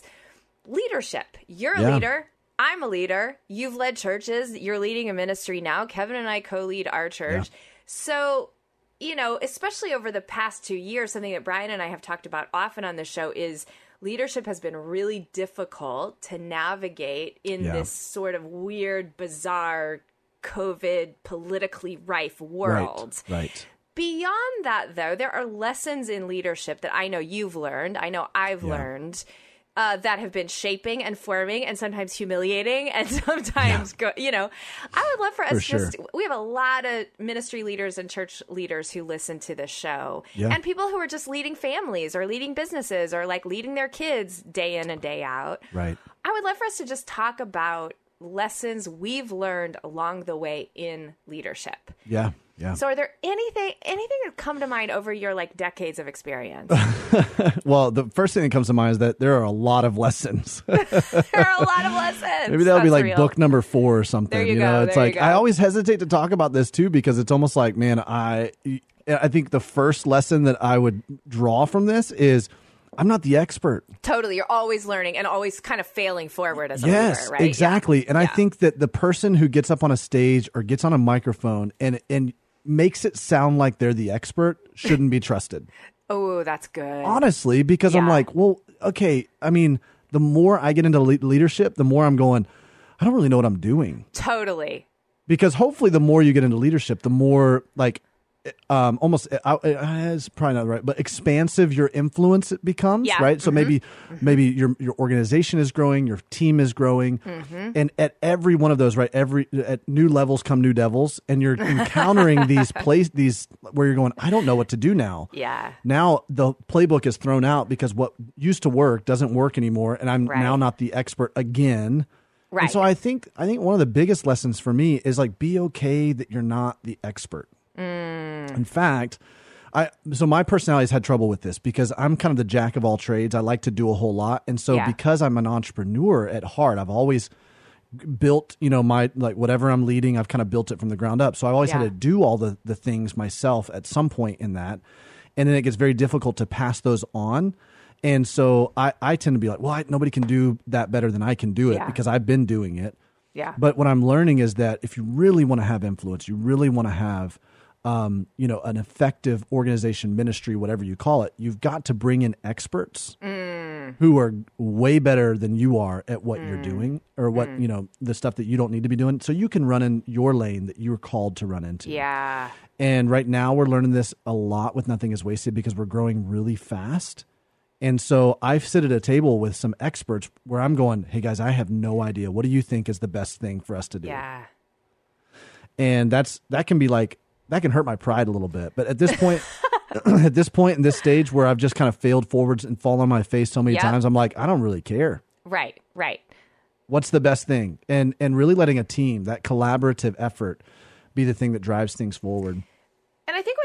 leadership. You're a Yeah. leader. I'm a leader. You've led churches. You're leading a ministry now. Kevin and I co lead our church. So, you know, especially over the past two years, something that Brian and I have talked about often on the show is leadership has been really difficult to navigate in Yeah. this sort of weird, bizarre, COVID politically rife world. Right. Right. Beyond that, though, there are lessons in leadership that I know you've learned, I know I've Yeah. learned. Uh, that have been shaping and forming and sometimes humiliating and sometimes go you know i would love for us For sure. just we have a lot of ministry leaders and church leaders who listen to this show Yeah. and people who are just leading families or leading businesses or like leading their kids day in and day out Right. i would love for us to just talk about lessons we've learned along the way in leadership Yeah. Yeah. so are there anything anything that come to mind over your like decades of experience? well, the first thing that comes to mind is that there are a lot of lessons. there are a lot of lessons. Maybe that'll be like real. book number four or something. There you know, go, it's there like. I always hesitate to talk about this too because it's almost like, man, I I think the first lesson that I would draw from this is I'm not the expert. Totally, you're always learning and always kind of failing forward as a yes, leader, right? exactly. And I think that the person who gets up on a stage or gets on a microphone and and makes it sound like they're the expert shouldn't be trusted. Oh, that's good. honestly because i'm like well okay i mean the more i get into le- leadership the more i'm going i don't really know what i'm doing Totally. because hopefully the more you get into leadership the more like um almost uh, uh, it's probably not right but expansive your influence it becomes Yeah. right so maybe maybe your your organization is growing your team is growing and at every one of those right every at new levels come new devils and you're encountering these place these where you're going i don't know what to do now Yeah. now the playbook is thrown out because what used to work doesn't work anymore and i'm Right. now not the expert again Right. and so i think i think one of the biggest lessons for me is like be okay that you're not the expert Mm. in fact I so my personality has had trouble with this because I'm kind of the jack of all trades. I like to do a whole lot, and so Yeah. because I'm an entrepreneur at heart, I've always built you know my like whatever I'm leading. I've kind of built it from the ground up. So I always Yeah. had to do all the the things myself at some point in that, and then it gets very difficult to pass those on. And so I, I tend to be like, well, I, nobody can do that better than I can do it Yeah. because I've been doing it. Yeah. But what I'm learning is that if you really want to have influence, you really want to have, um, you know, an effective organization, ministry, whatever you call it, you've got to bring in experts mm. who are way better than you are at what you're mm. doing or what mm. you know the stuff that you don't need to be doing, so you can run in your lane that you're called to run into. yeah. And right now we're learning this a lot with Nothing is Wasted because we're growing really fast. And so I've sit at a table with some experts where I'm going, hey guys, I have no idea. What do you think is the best thing for us to do? Yeah. And that's that can be like that can hurt my pride a little bit. But at this point at this point in this stage where I've just kind of failed forwards and fallen on my face so many Yep. times, I'm like, I don't really care. Right. Right. What's the best thing? And and really letting a team, that collaborative effort be the thing that drives things forward.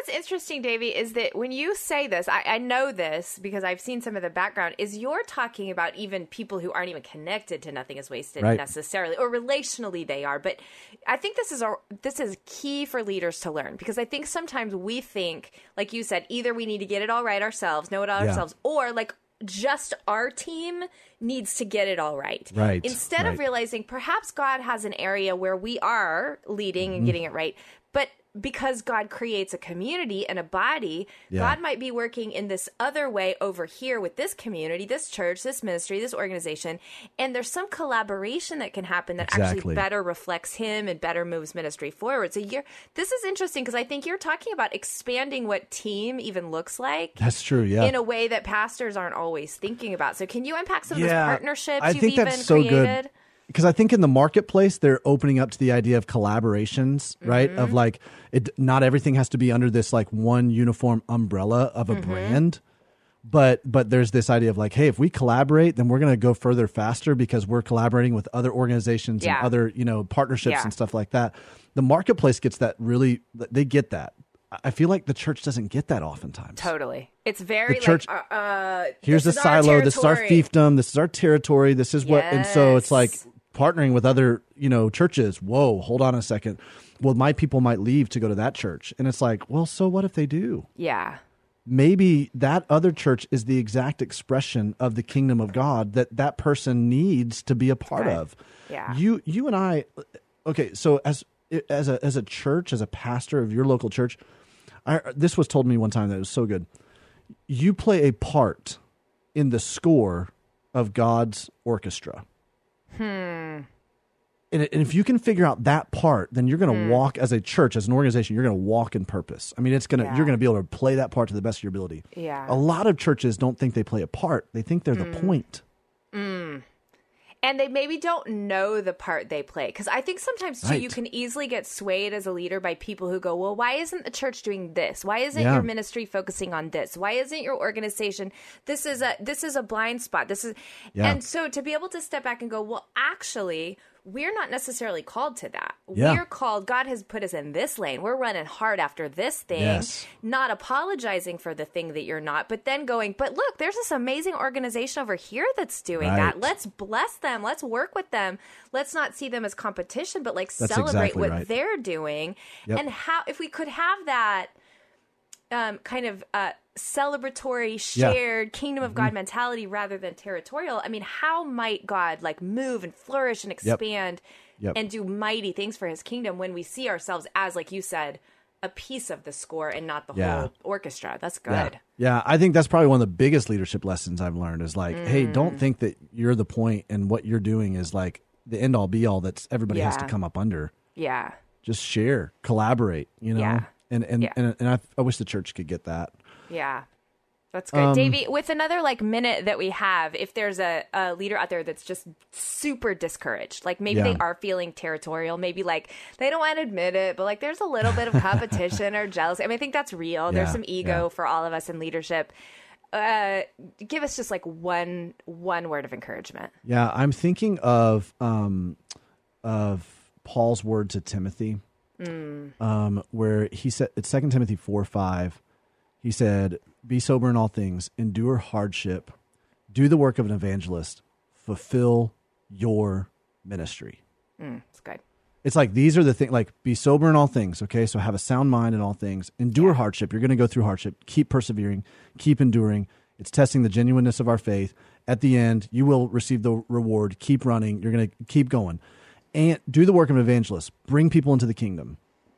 And I think what's interesting, Davey, is that when you say this, I, I know this because I've seen some of the background, is you're talking about even people who aren't even connected to Nothing is Wasted Right. necessarily, or relationally they are. But I think this is this is key for leaders to learn because I think sometimes we think, like you said, either we need to get it all right ourselves, know it all Yeah. ourselves, or like just our team needs to get it all right. Right, Instead of realizing perhaps God has an area where we are leading Mm-hmm. and getting it right, but because God creates a community and a body, Yeah. God might be working in this other way over here with this community, this church, this ministry, this organization, and there's some collaboration that can happen that Exactly. actually better reflects him and better moves ministry forward. So you're this is interesting because I think you're talking about expanding what team even looks like That's true, yeah. in a way that pastors aren't always thinking about. So can you unpack some of those partnerships I you've think even that's so created? good because I think in the marketplace they're opening up to the idea of collaborations, right? Mm-hmm. Of like, it not everything has to be under this like one uniform umbrella of a Mm-hmm. brand, but but there's this idea of like, hey, if we collaborate, then we're going to go further faster because we're collaborating with other organizations Yeah. and other you know partnerships Yeah. and stuff like that. The marketplace gets that really, they get that. I- feel like the church doesn't get that oftentimes. Totally. It's very The church- like uh, uh here's the silo this is our fiefdom this is our territory this is what and so it's like Yes. Partnering with other you know churches whoa hold on a second well my people might leave to go to that church and it's like well so what if they do Yeah. maybe that other church is the exact expression of the kingdom of god that that person needs to be a part Right. of Yeah. you you and i okay so as as a as a church, as a pastor of your local church, I, this was told me one time that it was so good. You play a part in the score of God's orchestra. Hmm. And, and if you can figure out that part, then you're going to hmm. walk as a church, as an organization. You're going to walk in purpose. I mean, it's going to Yeah. you're going to be able to play that part to the best of your ability. Yeah. A lot of churches don't think they play a part; they think they're the hmm. point. Hmm. And they maybe don't know the part they play because i think sometimes too Right. you can easily get swayed as a leader by people who go well why isn't the church doing this why isn't Yeah. your ministry focusing on this why isn't your organization this is a this is a blind spot this is Yeah. and so to be able to step back and go well actually we're not necessarily called to that Yeah. we're called god has put us in this lane we're running hard after this thing Yes. not apologizing for the thing that you're not but then going but look there's this amazing organization over here that's doing that let's bless them let's work with them let's not see them as competition but like That's celebrate exactly what right. they're doing Yep. and how if we could have that um, kind of uh, celebratory Yeah. Mm-hmm. shared kingdom of god mentality rather than territorial i mean how might god like move and flourish and expand Yep. and do mighty things for his kingdom when we see ourselves as like you said a piece of the score and not the Yeah. whole orchestra that's good Yeah, I think that's probably one of the biggest leadership lessons I've learned is like, hey, Mm. don't think that you're the point and what you're doing is like the end all be all that's everybody has to come up under. yeah Just share, collaborate, you know? Yeah. And and Yeah. and, and I, I wish the church could get that. Yeah. That's good. Um, Davey, with another like minute that we have, if there's a, a leader out there that's just super discouraged, like maybe Yeah. they are feeling territorial, maybe like they don't want to admit it, but like there's a little bit of competition or jealousy. I mean, I think that's real. There's some ego yeah. for all of us in leadership. Uh, give us just like one one word of encouragement. Yeah, I'm thinking of um of Paul's word to Timothy. Um, where he said it's second Timothy four five. He said, Be sober in all things, endure hardship, do the work of an evangelist, fulfill your ministry. It's good. It's like these are the things like be sober in all things, okay? So have a sound mind in all things. Endure hardship. You're going to go through hardship. Keep persevering, keep enduring. It's testing the genuineness of our faith. At the end, you will receive the reward. Keep running. You're going to keep going. And do the work of an evangelist. Bring people into the kingdom,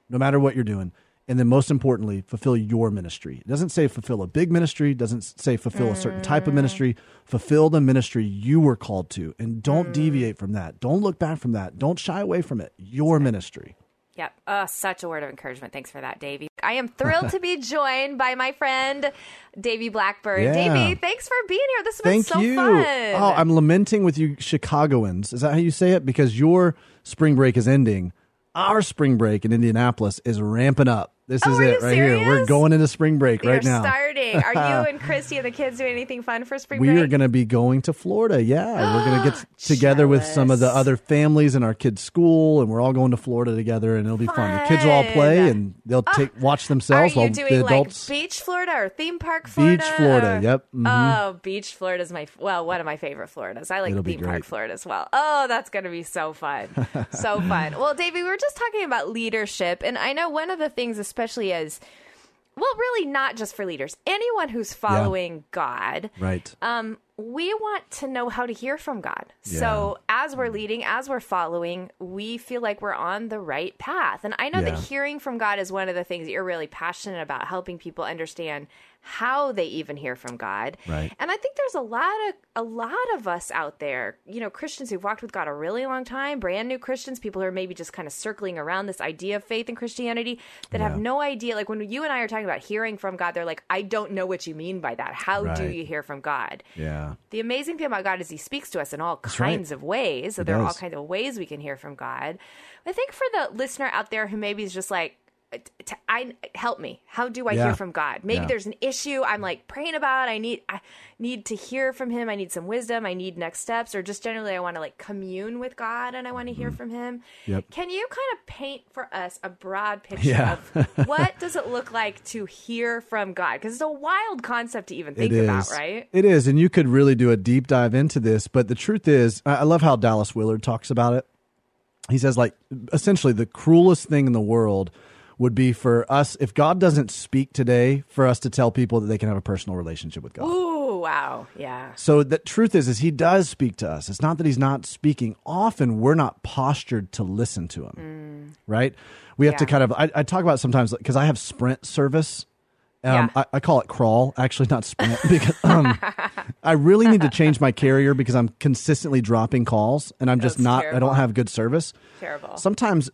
no matter what you're doing. And then most importantly, fulfill your ministry. It doesn't say fulfill a big ministry, it doesn't say fulfill a certain type of ministry. Fulfill the ministry you were called to. And don't mm. deviate from that. Don't look back from that. Don't shy away from it. Your ministry. Yep. Oh, such a word of encouragement. Thanks for that, Davey. I am thrilled to be joined by my friend Davey Blackburn. Yeah. Davey, thanks for being here. This has been so you. fun. Oh, I'm lamenting with you Chicagoans. Is that how you say it? Because your spring break is ending. Our spring break in Indianapolis is ramping up. This Oh, is it you right here. We're going into spring break You're right now. starting. Are you and Christy and the kids doing anything fun for spring we break? We are going to be going to Florida. Yeah, we're going to get together with some of the other families in our kids' school, and we're all going to Florida together, and it'll be fun. The kids will all play, and they'll take watch Are themselves you while doing the like beach Florida or theme park Florida? Beach Florida, or- yep, mhm. Oh, beach Florida is my well, one of my favorite Floridas. I like It'll theme park. Florida as well. Oh, that's going to be so fun, so fun. Well, Davey, we were just talking about leadership, and I know one of the things, especially as well, really not just for leaders, anyone who's following God, right. um, we want to know how to hear from God. So as we're leading, as we're following, we feel like we're on the right path. And I know Yeah. that hearing from God is one of the things that you're really passionate about, helping people understand how they even hear from God. Right. And I think there's a lot of a lot of us out there, you know, Christians who've walked with God a really long time, brand new Christians, people who are maybe just kind of circling around this idea of faith and Christianity that have no idea. Like when you and I are talking about hearing from God, they're like, I don't know what you mean by that. How do you hear from God? Yeah. The amazing thing about God is He speaks to us in all right. kinds of ways. So He there are all kinds of ways we can hear from God. I think for the listener out there who maybe is just like, t- I help me. How do I Yeah. hear from God? Maybe Yeah. there's an issue I'm like praying about. I need I need to hear from Him. I need some wisdom. I need next steps, or just generally I want to like commune with God and I want to hear from Him. Mm-hmm. Yep. Can you kind of paint for us a broad picture Yeah. of what does it look like to hear from God? Because it's a wild concept to even think about, right? It is, and you could really do a deep dive into this. But the truth is, I love how Dallas Willard talks about it. He says, like, essentially, the cruelest thing in the world would be for us if God doesn't speak today, for us to tell people that they can have a personal relationship with God. Ooh, wow. Yeah. So the truth is, is he does speak to us. It's not that he's not speaking. Often we're not postured to listen to him, mm. right? We have to kind of. I, I talk about sometimes because I have Sprint service. Um, Yeah. I, I call it crawl, actually not sprint, because um, I really need to change my carrier because I'm consistently dropping calls and I'm just That's not. I don't have good service. Terrible. Sometimes,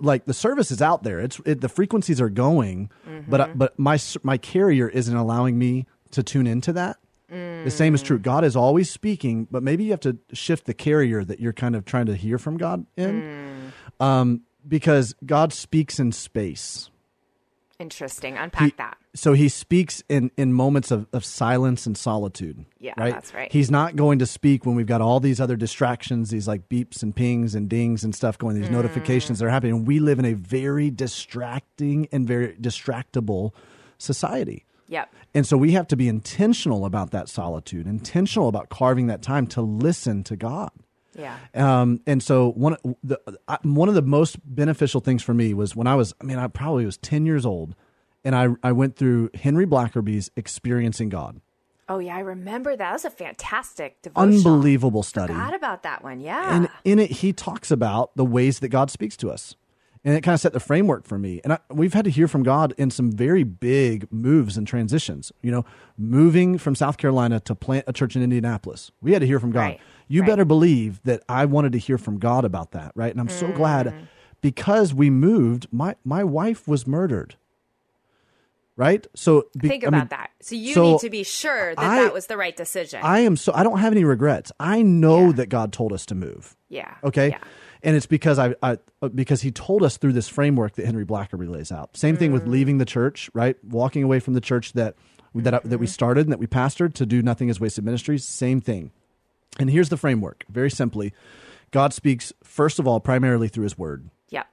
like the service is out there. It's it, the frequencies are going, but Mm-hmm. I- but my my carrier isn't allowing me to tune into that. The same is true. God is always speaking, but maybe you have to shift the carrier that you're kind of trying to hear from God in, Mm. um, because God speaks in space. Interesting. Unpack He- that. So he speaks in, in moments of, of silence and solitude. Yeah, right? that's right. He's not going to speak when we've got all these other distractions, these like beeps and pings and dings and stuff going, Mm. these notifications that are happening. And we live in a very distracting and very distractible society. Yep. And so we have to be intentional about that solitude, intentional about carving that time to listen to God. Yeah. Um, and so one the I, one of the most beneficial things for me was when I was I mean I probably was ten years old, and I I went through Henry Blackaby's Experiencing God, Oh yeah, I remember that. That was a fantastic devotional. unbelievable study. Forgot about that one. Yeah. And in it, he talks about the ways that God speaks to us. And it kind of set the framework for me. And I, we've had to hear from God in some very big moves and transitions. You know, moving from South Carolina to plant a church in Indianapolis, we had to hear from God. Right, You right. better believe that I wanted to hear from God about that, right? And I'm so Mm. glad because we moved, my, my wife was murdered. Right? So be- Think I about mean, that. So you so need to be sure that I- that was the right decision. I am so I don't have any regrets. I know Yeah. that God told us to move. yeah. Okay. Yeah. And it's because I, I uh, because he told us through this framework that Henry Blackaby lays out. Same thing Mm. with leaving the church, right? Walking away from the church that that that Mm-hmm. we started and that we pastored to do Nothing Is Wasted ministries. Same thing. And here's the framework. Very simply, God speaks first of all primarily through His Word. Yeah.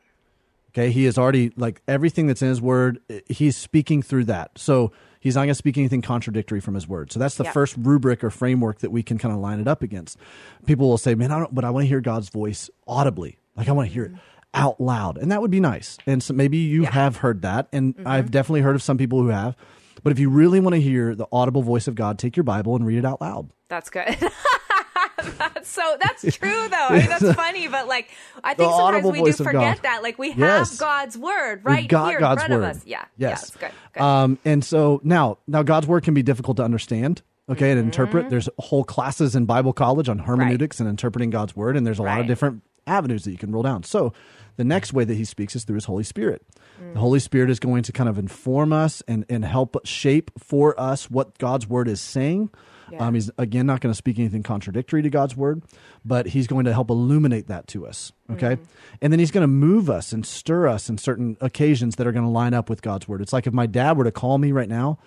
Okay, he is already like everything that's in his word. He's speaking through that, so he's not going to speak anything contradictory from his word. So that's the Yeah. first rubric or framework that we can kind of line it up against. People will say, "Man, I don't," but I want to hear God's voice audibly. Like I want to hear it out loud, and that would be nice. And so maybe you have heard that, and mm-hmm. I've definitely heard of some people who have. But if you really want to hear the audible voice of God, take your Bible and read it out loud. That's good. that's so that's true though. I mean, that's funny, but like I think The sometimes we do forget that. Like we have Yes. God's word right here God's in front word. of us. Yeah. Yes. Yeah, it's good. good. Um, and so now, now God's word can be difficult to understand. Okay, and Mm-hmm. interpret. There's whole classes in Bible college on hermeneutics and interpreting God's word, and there's a lot of different avenues that you can roll down. So, the next way that He speaks is through His Holy Spirit. Mm. The Holy Spirit is going to kind of inform us and and help shape for us what God's word is saying. Yeah. Um, he's again not going to speak anything contradictory to God's word, but he's going to help illuminate that to us. Okay. Mm-hmm. And then he's going to move us and stir us in certain occasions that are going to line up with God's word. It's like if my dad were to call me right now,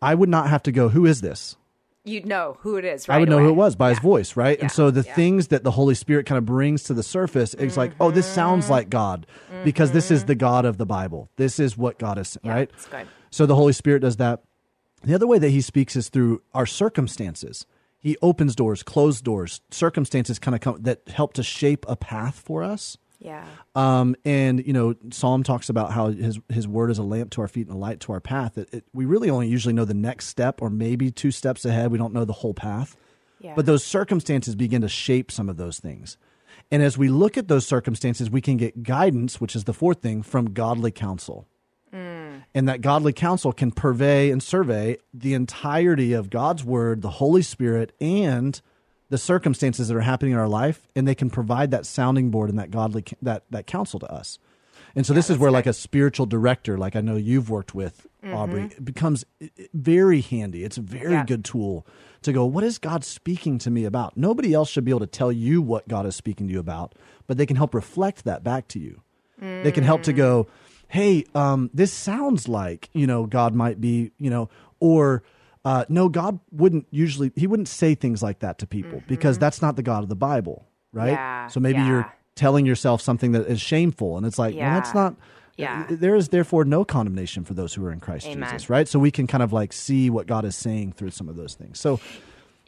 I would not have to go, Who is this? You'd know who it is. Right I would know who it was by his voice, right? Yeah. And so the Yeah. things that the Holy Spirit kind of brings to the surface, it's like, oh, this sounds Mm-hmm. like God because this is the God of the Bible. This is what God is, Yeah, right? So the Holy Spirit does that. The other way that he speaks is through our circumstances. He opens doors, closed doors, circumstances kind of come that help to shape a path for us. Yeah. Um, and you know, Psalm talks about how his his word is a lamp to our feet and a light to our path. It, it, we really only usually know the next step or maybe two steps ahead. We don't know the whole path. Yeah. But those circumstances begin to shape some of those things. And as we look at those circumstances, we can get guidance, which is the fourth thing, from godly counsel. And that godly counsel can purvey and survey the entirety of God's word, the Holy Spirit, and the circumstances that are happening in our life, and they can provide that sounding board and that godly that that counsel to us. And so this is where, like a spiritual director, like I know you've worked with Aubrey, it becomes very handy. It's a very Mm-hmm. Yeah. good tool to go. What is God speaking to me about? Nobody else should be able to tell you what God is speaking to you about, but they can help reflect that back to you. They can help to go, hey, um, this sounds like you know God might be you know, or uh, no, God wouldn't usually he wouldn't say things like that to people because that's not the God of the Bible, right? Mm-hmm. Yeah, so maybe yeah. you're telling yourself something that is shameful, and it's like, well, that's not. Yeah. There is therefore no condemnation for those who are in Christ Amen. Jesus, right? So we can kind of like see what God is saying through some of those things. So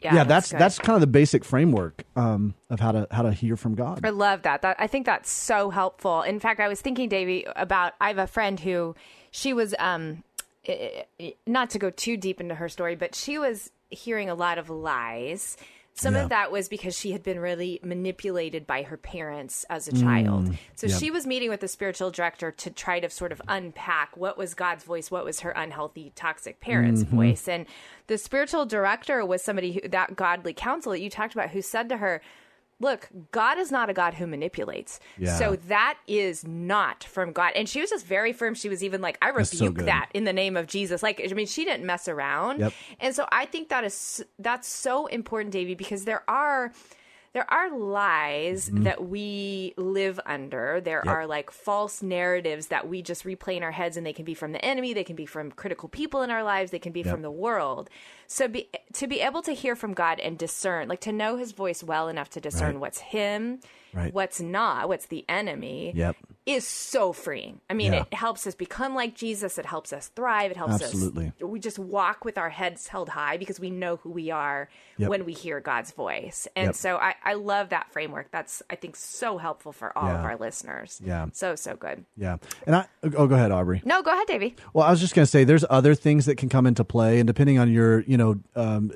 Yeah. yeah, that's good. that's kind of the basic framework um, of how to how to hear from God. I love that. That I think that's so helpful. In fact, I was thinking, Davey, about I have a friend who she was um not to go too deep into her story, but she was hearing a lot of lies. Some Yeah. of that was because she had been really manipulated by her parents as a child. So Mm, yep. she was meeting with the spiritual director to try to sort of unpack what was God's voice, what was her unhealthy, toxic parents' Mm-hmm. voice. And the spiritual director was somebody who, that godly counsel that you talked about, who said to her, Look, God is not a God who manipulates. Yeah. So that is not from God. And she was just very firm. She was even like, I That's so rebuke that in the name of Jesus. Like, I mean, she didn't mess around. Yep. And so I think that is that's so important, Davey, because there are there are lies that we live under. There Mm-hmm. Yep. are like false narratives that we just replay in our heads, and they can be from the enemy, they can be from critical people in our lives, they can be Yep. from the world. So be, to be able to hear from God and discern, like to know His voice well enough to discern Right. what's Him, Right. what's not, what's the enemy Yep. is so freeing. I mean, Yeah. it helps us become like Jesus. It helps us thrive. It helps us Absolutely. us. We just walk with our heads held high because we know who we are Yep. when we hear God's voice. And Yep. so I, I love that framework. That's, I think, so helpful for all of our listeners. Yeah. So, so good. Yeah. And I, oh, go ahead, Aubrey. No, go ahead, Davey. Well, I was just going to say there's other things that can come into play, and depending on your, you know, um,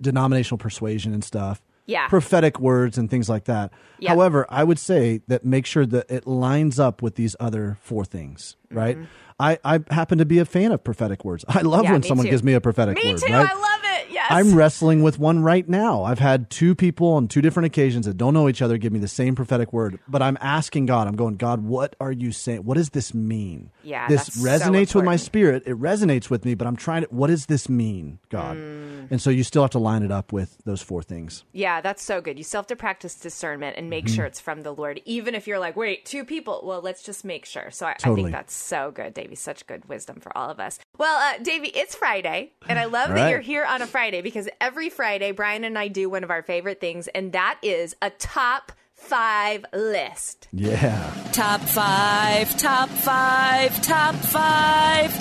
denominational persuasion and stuff, Yeah. prophetic words and things like that. Yeah. However, I would say that make sure that it lines up with these other four things, right? I, I happen to be a fan of prophetic words. I love Mm-hmm. Yeah, when someone too. gives me a prophetic Me word. too. right? I love it. Yes. I'm wrestling with one right now. I've had two people on two different occasions that don't know each other give me the same prophetic word, but I'm asking God, I'm going, God, what are you saying? What does this mean? Yeah, This that's so resonates with my spirit. It resonates with me, but I'm trying to, what does this mean, God? Mm. And so you still have to line it up with those four things. Yeah, that's so good. You still have to practice discernment and make Mm-hmm. sure it's from the Lord, even if you're like, wait, two people. Well, let's just make sure. So I, I think that's so good, Davey. Such good wisdom for all of us. Well, uh, Davey, it's Friday, and I love that right. you're here on a Friday because every Friday, Brian and I do one of our favorite things, and that is a top five list. Yeah. Top five, top five, top five,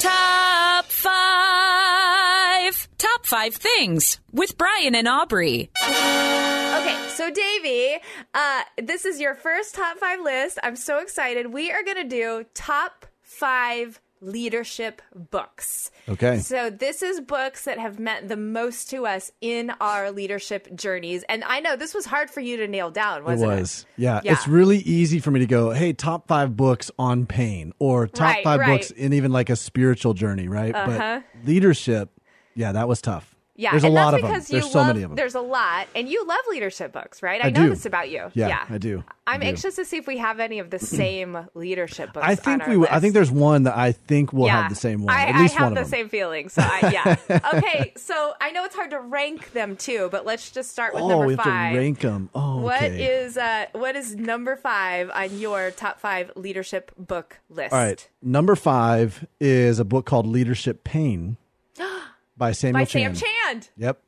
top five, top five things with Brian and Aubrey. Okay, so Davey, uh, this is your first top five list. I'm so excited. We are going to do top five leadership books. Okay. So this is books that have meant the most to us in our leadership journeys. And I know this was hard for you to nail down, It wasn't it? was. Yeah. Yeah. It's really easy for me to go, hey, top five books on pain or top Right, five right. books in even like a spiritual journey, right? Uh-huh. But leadership, yeah, that was tough. Yeah, There's a and lot that's of them. because There's you so love, many of them. There's a lot, and you love leadership books, right? I, I know do. this about you. Yeah, I do. I I'm do. anxious to see if we have any of the same leadership books. I think we. will- I think there's one that I think we'll have the same one. I, At least I have one the same feeling. So I, yeah. okay, so I know it's hard to rank them too, but let's just start with oh, number we have five. to rank them. Oh, What okay. is uh what is number five on your top five leadership book list? All right. Number five is a book called Leadership Pain by Samuel By Chand. Sam Chand. Yep.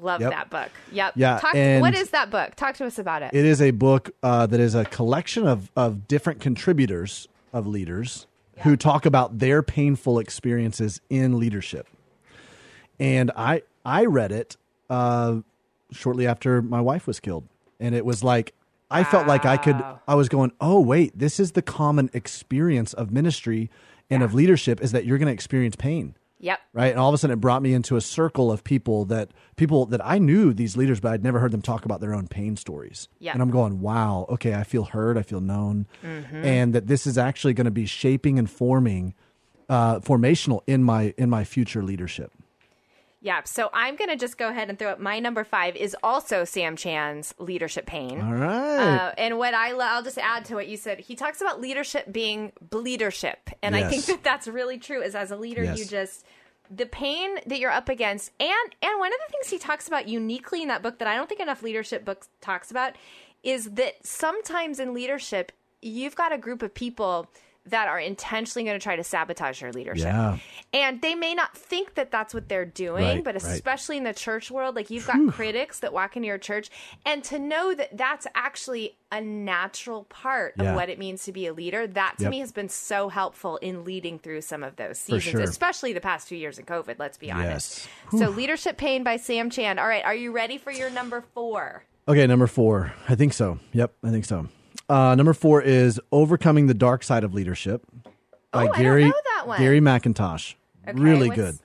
Love Yep. that book. Yep. Yeah, Talk, and- what is that book? Talk to us about it. It is a book uh, that is a collection of, of different contributors of leaders who talk about their painful experiences in leadership. And I I read it uh, shortly after my wife was killed, and it was like I felt like I could. I was going, oh wait, this is the common experience of ministry and of leadership is that you're going to experience pain Yep. right? And all of a sudden, it brought me into a circle of people that people that I knew these leaders, but I'd never heard them talk about their own pain stories. Yeah. And I'm going, wow, okay, I feel heard, I feel known, Mm-hmm. and that this is actually going to be shaping and forming, uh, formational in my in my future leadership. Yeah. So I'm gonna just go ahead and throw up my number five is also Sam Chand's leadership pain. All right. Uh, and what I lo- I'll just add to what you said. He talks about leadership being leadership, and I think that that's really true. Is as a leader, you just the pain that you're up against, and and one of the things he talks about uniquely in that book that I don't think enough leadership books talks about is that sometimes in leadership you've got a group of people that are intentionally going to try to sabotage your leadership. Yeah. And they may not think that that's what they're doing, Right, but right. especially in the church world, like you've got critics that walk into your church, and to know that that's actually a natural part Yeah. of what it means to be a leader, that to Yep. me has been so helpful in leading through some of those seasons, sure. especially the past few years of COVID, let's be honest. Yes. So, Leadership Pain by Sam Chand. All right, are you ready for your number four? Okay, number four. I think so. Yep, I think so. Uh, number four is Overcoming the Dark Side of Leadership by Oh, Gary know that one. Gary McIntosh. Okay, really good.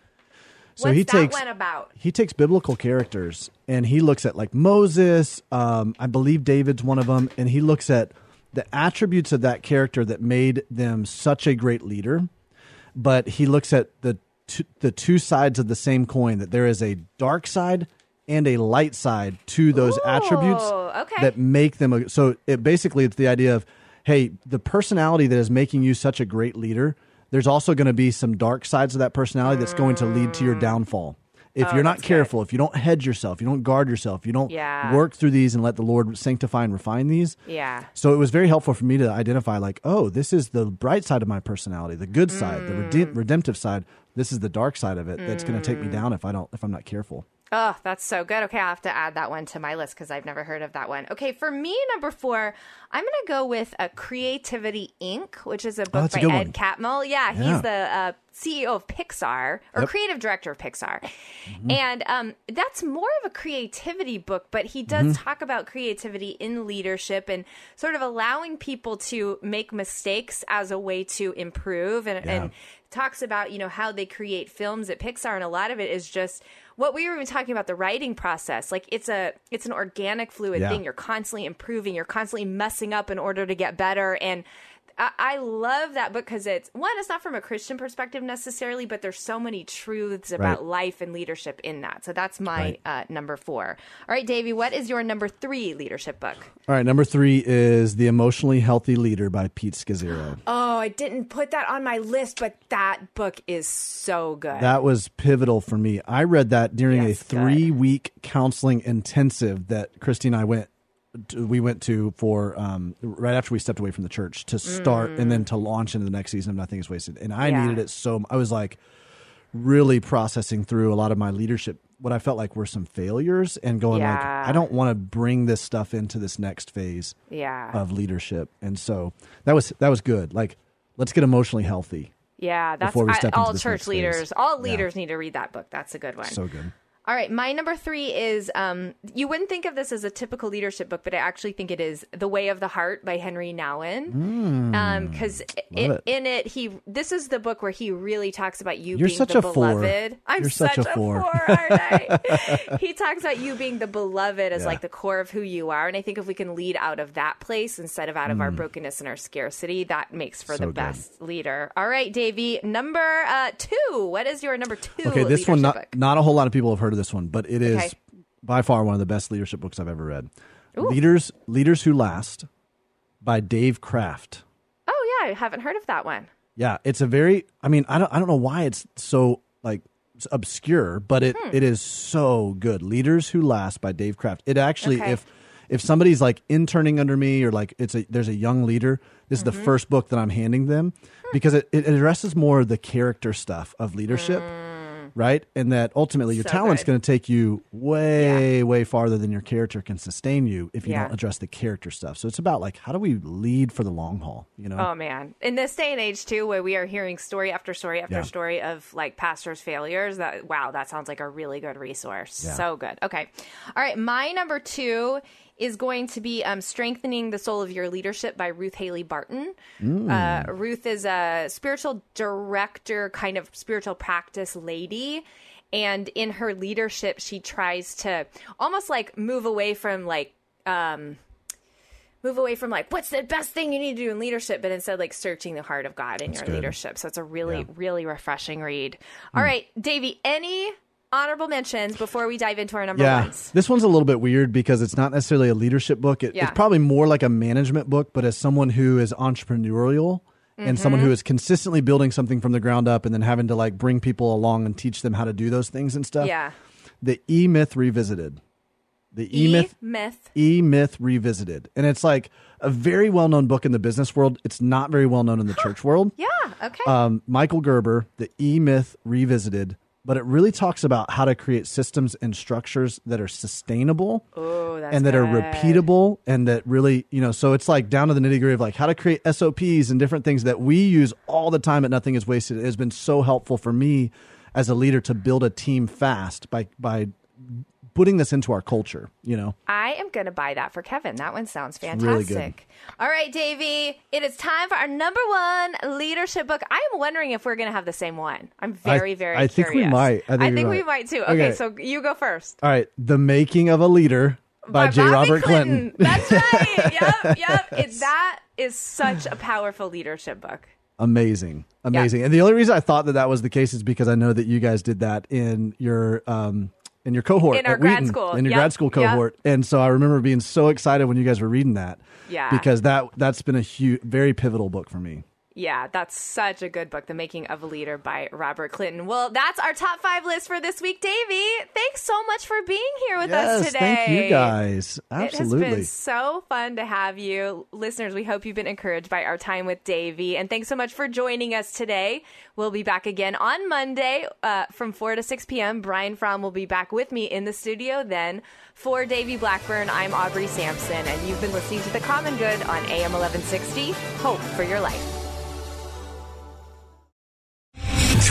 So he that takes one about? he takes biblical characters and he looks at like Moses, um, I believe David's one of them, and he looks at the attributes of that character that made them such a great leader. But he looks at the two, the two sides of the same coin that there is a dark side and a light side to those Ooh, attributes okay. that make them a, so it basically it's the idea of hey the personality that is making you such a great leader there's also going to be some dark sides of that personality that's going to lead to your downfall if Oh, you're not that's good. careful if you don't hedge yourself you don't guard yourself you don't Yeah. work through these and let the lord sanctify and refine these Yeah. so it was very helpful for me to identify like oh this is the bright side of my personality the good side the Mm. rede- redemptive side this is the dark side of it that's going to take me down if i don't if i'm not careful Oh, that's so good. Okay, I'll have to add that one to my list because I've never heard of that one. Okay, for me, number four, I'm going to go with a Creativity Inc., which is a book Oh, that's a by Ed. Catmull. Yeah, Yeah. he's the uh, CEO of Pixar or Yep. creative director of Pixar. Mm-hmm. And um, that's more of a creativity book, but he does Mm-hmm. talk about creativity in leadership and sort of allowing people to make mistakes as a way to improve and, Yeah. and talks about you know how they create films at Pixar and a lot of it is just what we were even talking about the writing process like it's a it's an organic fluid Yeah. thing. You're constantly improving. You're constantly messing up in order to get better. And I, I love that book because it's one it's not from a Christian perspective necessarily but there's so many truths about Right. life and leadership in that so that's my Right. uh, number four all right Davey what is your number three leadership book all right number three is the emotionally healthy leader by pete scazzero oh I didn't put that on my list but that book is so good That was pivotal for me. I read that during Yes, a good. three week counseling intensive that Christy and I went. We went to for um, right after we stepped away from the church to start and then to launch into the next season of Nothing Is Wasted. And I Mm. Yeah. needed it so. I was like really processing through a lot of my leadership. What I felt like were some failures and going like, I don't want to bring this stuff into this next phase yeah of leadership. And so that was that was good. Like, let's get emotionally healthy. Yeah, that's I- all church next phase. leaders. All Yeah. leaders need to read that book. That's a good one. So good. All right, my number three is um, you wouldn't think of this as a typical leadership book, but I actually think it is "The Way of the Heart" by Henri Nouwen. Because. Love it. in it, he this is the book where he really talks about you You're being such the a four. beloved. I'm You're such a four. aren't I? he talks about you being the beloved as Yeah. like the core of who you are, and I think if we can lead out of that place instead of out of our Hmm. brokenness and our scarcity, that makes for So the good. best leader. All right, Davey, number uh, two. What is your number two? Okay, this one not book? not a whole lot of people have heard of this one, but it is Okay. by far one of the best leadership books I've ever read. Leaders Leaders Who Last by Dave Kraft. Oh yeah, I haven't heard of that one. Yeah, it's a very I mean, I don't I don't know why it's so like obscure, but it, Hmm. it is so good. Leaders Who Last by Dave Kraft. It actually Okay. if if somebody's like interning under me or like it's a there's a young leader, this is the Mm-hmm. first book that I'm handing them Hmm. because it, it addresses more the character stuff of leadership. Right, and that ultimately your. So talent's going to take you way, way farther than your character can sustain you if you Yeah. don't address the character stuff. So it's about like how do we lead for the long haul? You know, Oh man, in this day and age too, where we are hearing story after story after Yeah. story of like pastors' failures, that wow, that sounds like a really good resource. Yeah. So good. Okay, all right. My number two is going to be um, strengthening the soul of your leadership by Ruth Haley Barton. Uh, Ruth is a spiritual director, kind of spiritual practice lady. And in her leadership, she tries to almost like move away from like um, move away from like what's the best thing you need to do in leadership but instead like searching the heart of god in your good. leadership so it's a really Yeah. Hmm. really refreshing read All right davey any honorable mentions before we dive into our number Yeah, ones this one's a little bit weird because it's not necessarily a leadership book. It, Yeah. It's probably more like a management book, but as someone who is entrepreneurial and someone Mm-hmm. who is consistently building something from the ground up and then having to like bring people along and teach them how to do those things and stuff. yeah The E Myth Revisited. The E Myth myth E Myth Revisited. And it's like a very well known book in the business world. It's not very well known in the church world. yeah okay Um, Michael Gerber, The E Myth Revisited. But it really talks about how to create systems and structures that are sustainable oh that's and that are repeatable and that really, you know, so it's like down to the nitty gritty of like how to create SOPs and different things that we use all the time at Nothing is Wasted. It has been so helpful for me as a leader to build a team fast by, by putting this into our culture. You know, I am going to buy that for Kevin. That one sounds fantastic. really good. All right, Davey, it is time for our number one leadership book. I am wondering if we're going to have the same one. I'm very, very I think we might. I think you're we right. might too. Okay, Okay. so you go first. all right, the making of a leader by, J. Bobby Robert Clinton. That's right. yep, yep. It, that is such a powerful leadership book. amazing amazing and the only reason i thought that that was the case is because i know that you guys did that in your um in your cohort In our at grad Wheaton, school. in your Yep, grad school yep. cohort and so i remember being so excited when you guys were reading that Yeah. because that that's been a huge very pivotal book for me Yeah, that's such a good book, The Making of a Leader by Robert Clinton. Well, that's our top five list for this week, Davey. Thanks so much for being here with us today. thank you guys Absolutely. It has been so fun to have you. Listeners, we hope you've been encouraged by our time with Davey. And thanks so much for joining us today. We'll be back again on Monday uh, from 4 to 6 p.m. Brian Fromm will be back with me in the studio then. For Davey Blackburn, I'm Aubrey Sampson, and you've been listening to The Common Good on AM 1160. Hope for your life.